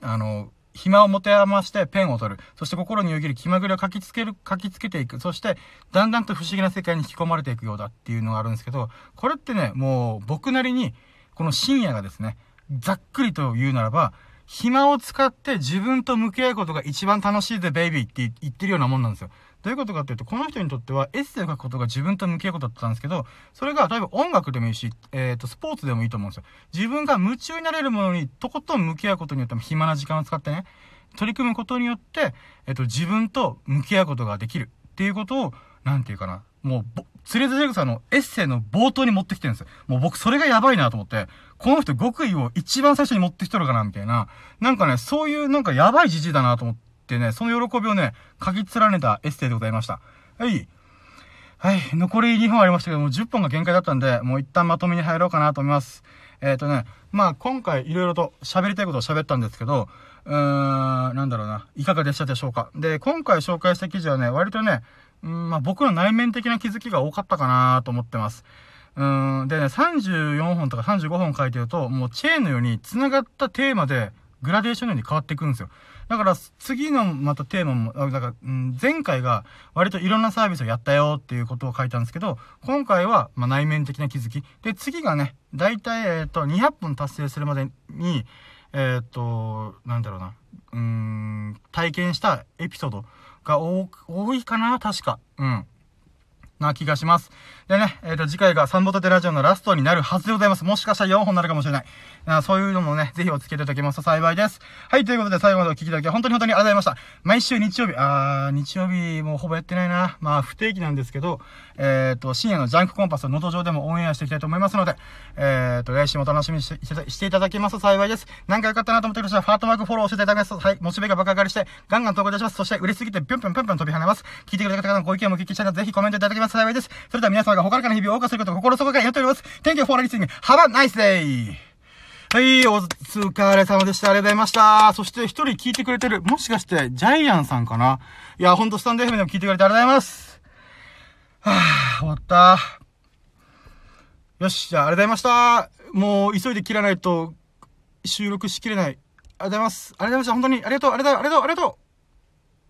あの、暇を持て余してペンを取る。そして心によぎる気まぐれを書きつける、書きつけていく。そして、だんだんと不思議な世界に引き込まれていくようだっていうのがあるんですけど、これってね、もう僕なりに、この深夜がですね、ざっくりと言うならば、暇を使って自分と向き合うことが一番楽しいぜ、ベイビーって言ってるようなもんなんですよ。どういうことかっていうと、この人にとってはエッセイを書くことが自分と向き合うことだったんですけど、それが例えば音楽でもいいし、えっ、ー、と、スポーツでもいいと思うんですよ。自分が夢中になれるものにとことん向き合うことによっても暇な時間を使ってね、取り組むことによって、えっ、ー、と、自分と向き合うことができるっていうことを、なんていうかな、もう、つれづれ草のエッセイの冒頭に持ってきてるんですよ。もう僕それがやばいなと思って、この人極意を一番最初に持ってきとるかなみたいな、なんかね、そういうなんかやばいじじいだなと思って、ってね、その喜びをね、書き連ねたエッセイでございました。はい。はい。残り2本ありましたけども、10本が限界だったんで、もう一旦まとめに入ろうかなと思います。えっ、ー、とね、まあ今回いろいろと喋りたいことを喋ったんですけど、うーん、なんだろうな。いかがでしたでしょうか。で、今回紹介した記事はね、割とね、うん、まあ僕の内面的な気づきが多かったかなと思ってます。うん、でね、34本とか35本書いてると、もうチェーンのように繋がったテーマで、グラデーションのように変わっていくんですよ。だから、次のまたテーマも、だから、前回が割といろんなサービスをやったよっていうことを書いたんですけど、今回は、ま内面的な気づき。で、次がね、だいたい、えっ、と、200本達成するまでに、えっ、と、なんだろうな、うん、体験したエピソードが多いかな確か。うん。な気がします。でね、えっ、ー、と、次回がサンボタテラジオのラストになるはずでございます。もしかしたら4本になるかもしれない。あそういうのもね、ぜひお付き合いいただけますと幸いです。はい、ということで最後までお聞きいただき本当に本当にありがとうございました。毎週日曜日、あー、日曜日もうほぼやってないな。まあ、不定期なんですけど、えっ、ー、と、深夜のジャンクコンパスを能登上でもオンエアしていきたいと思いますので、えっ、ー、と、来週も楽しみにしていただけますと幸いです。なんか良かったなと思ってる人は、ファートマークフォローしていただきますと、はい、モチベが爆上がりして、ガンガン投稿いたします。そして、嬉しすぎて、ぴょんぴょんぴょん飛び跳ねます。聞いてくれた方のご意見も聞きしたら、ぜひコメントいただけますと幸いです。それでは皆さん様が他から日々を謳歌することを心底からやっております。Thank you for listening. Have a nice day! はい、お疲れ様でした。ありがとうございました。そして一人聞いてくれてる。もしかして、ジャイアンさんかな？いや、ほんとスタンド FM でも聞いてくれてありがとうございます。はぁ、終わった。よし、じゃあ、ありがとうございました。もう、急いで切らないと、収録しきれない。ありがとうございます。ありがとうございました。本当に、ありがとう、ありがとう、ありがとう、ありがとう。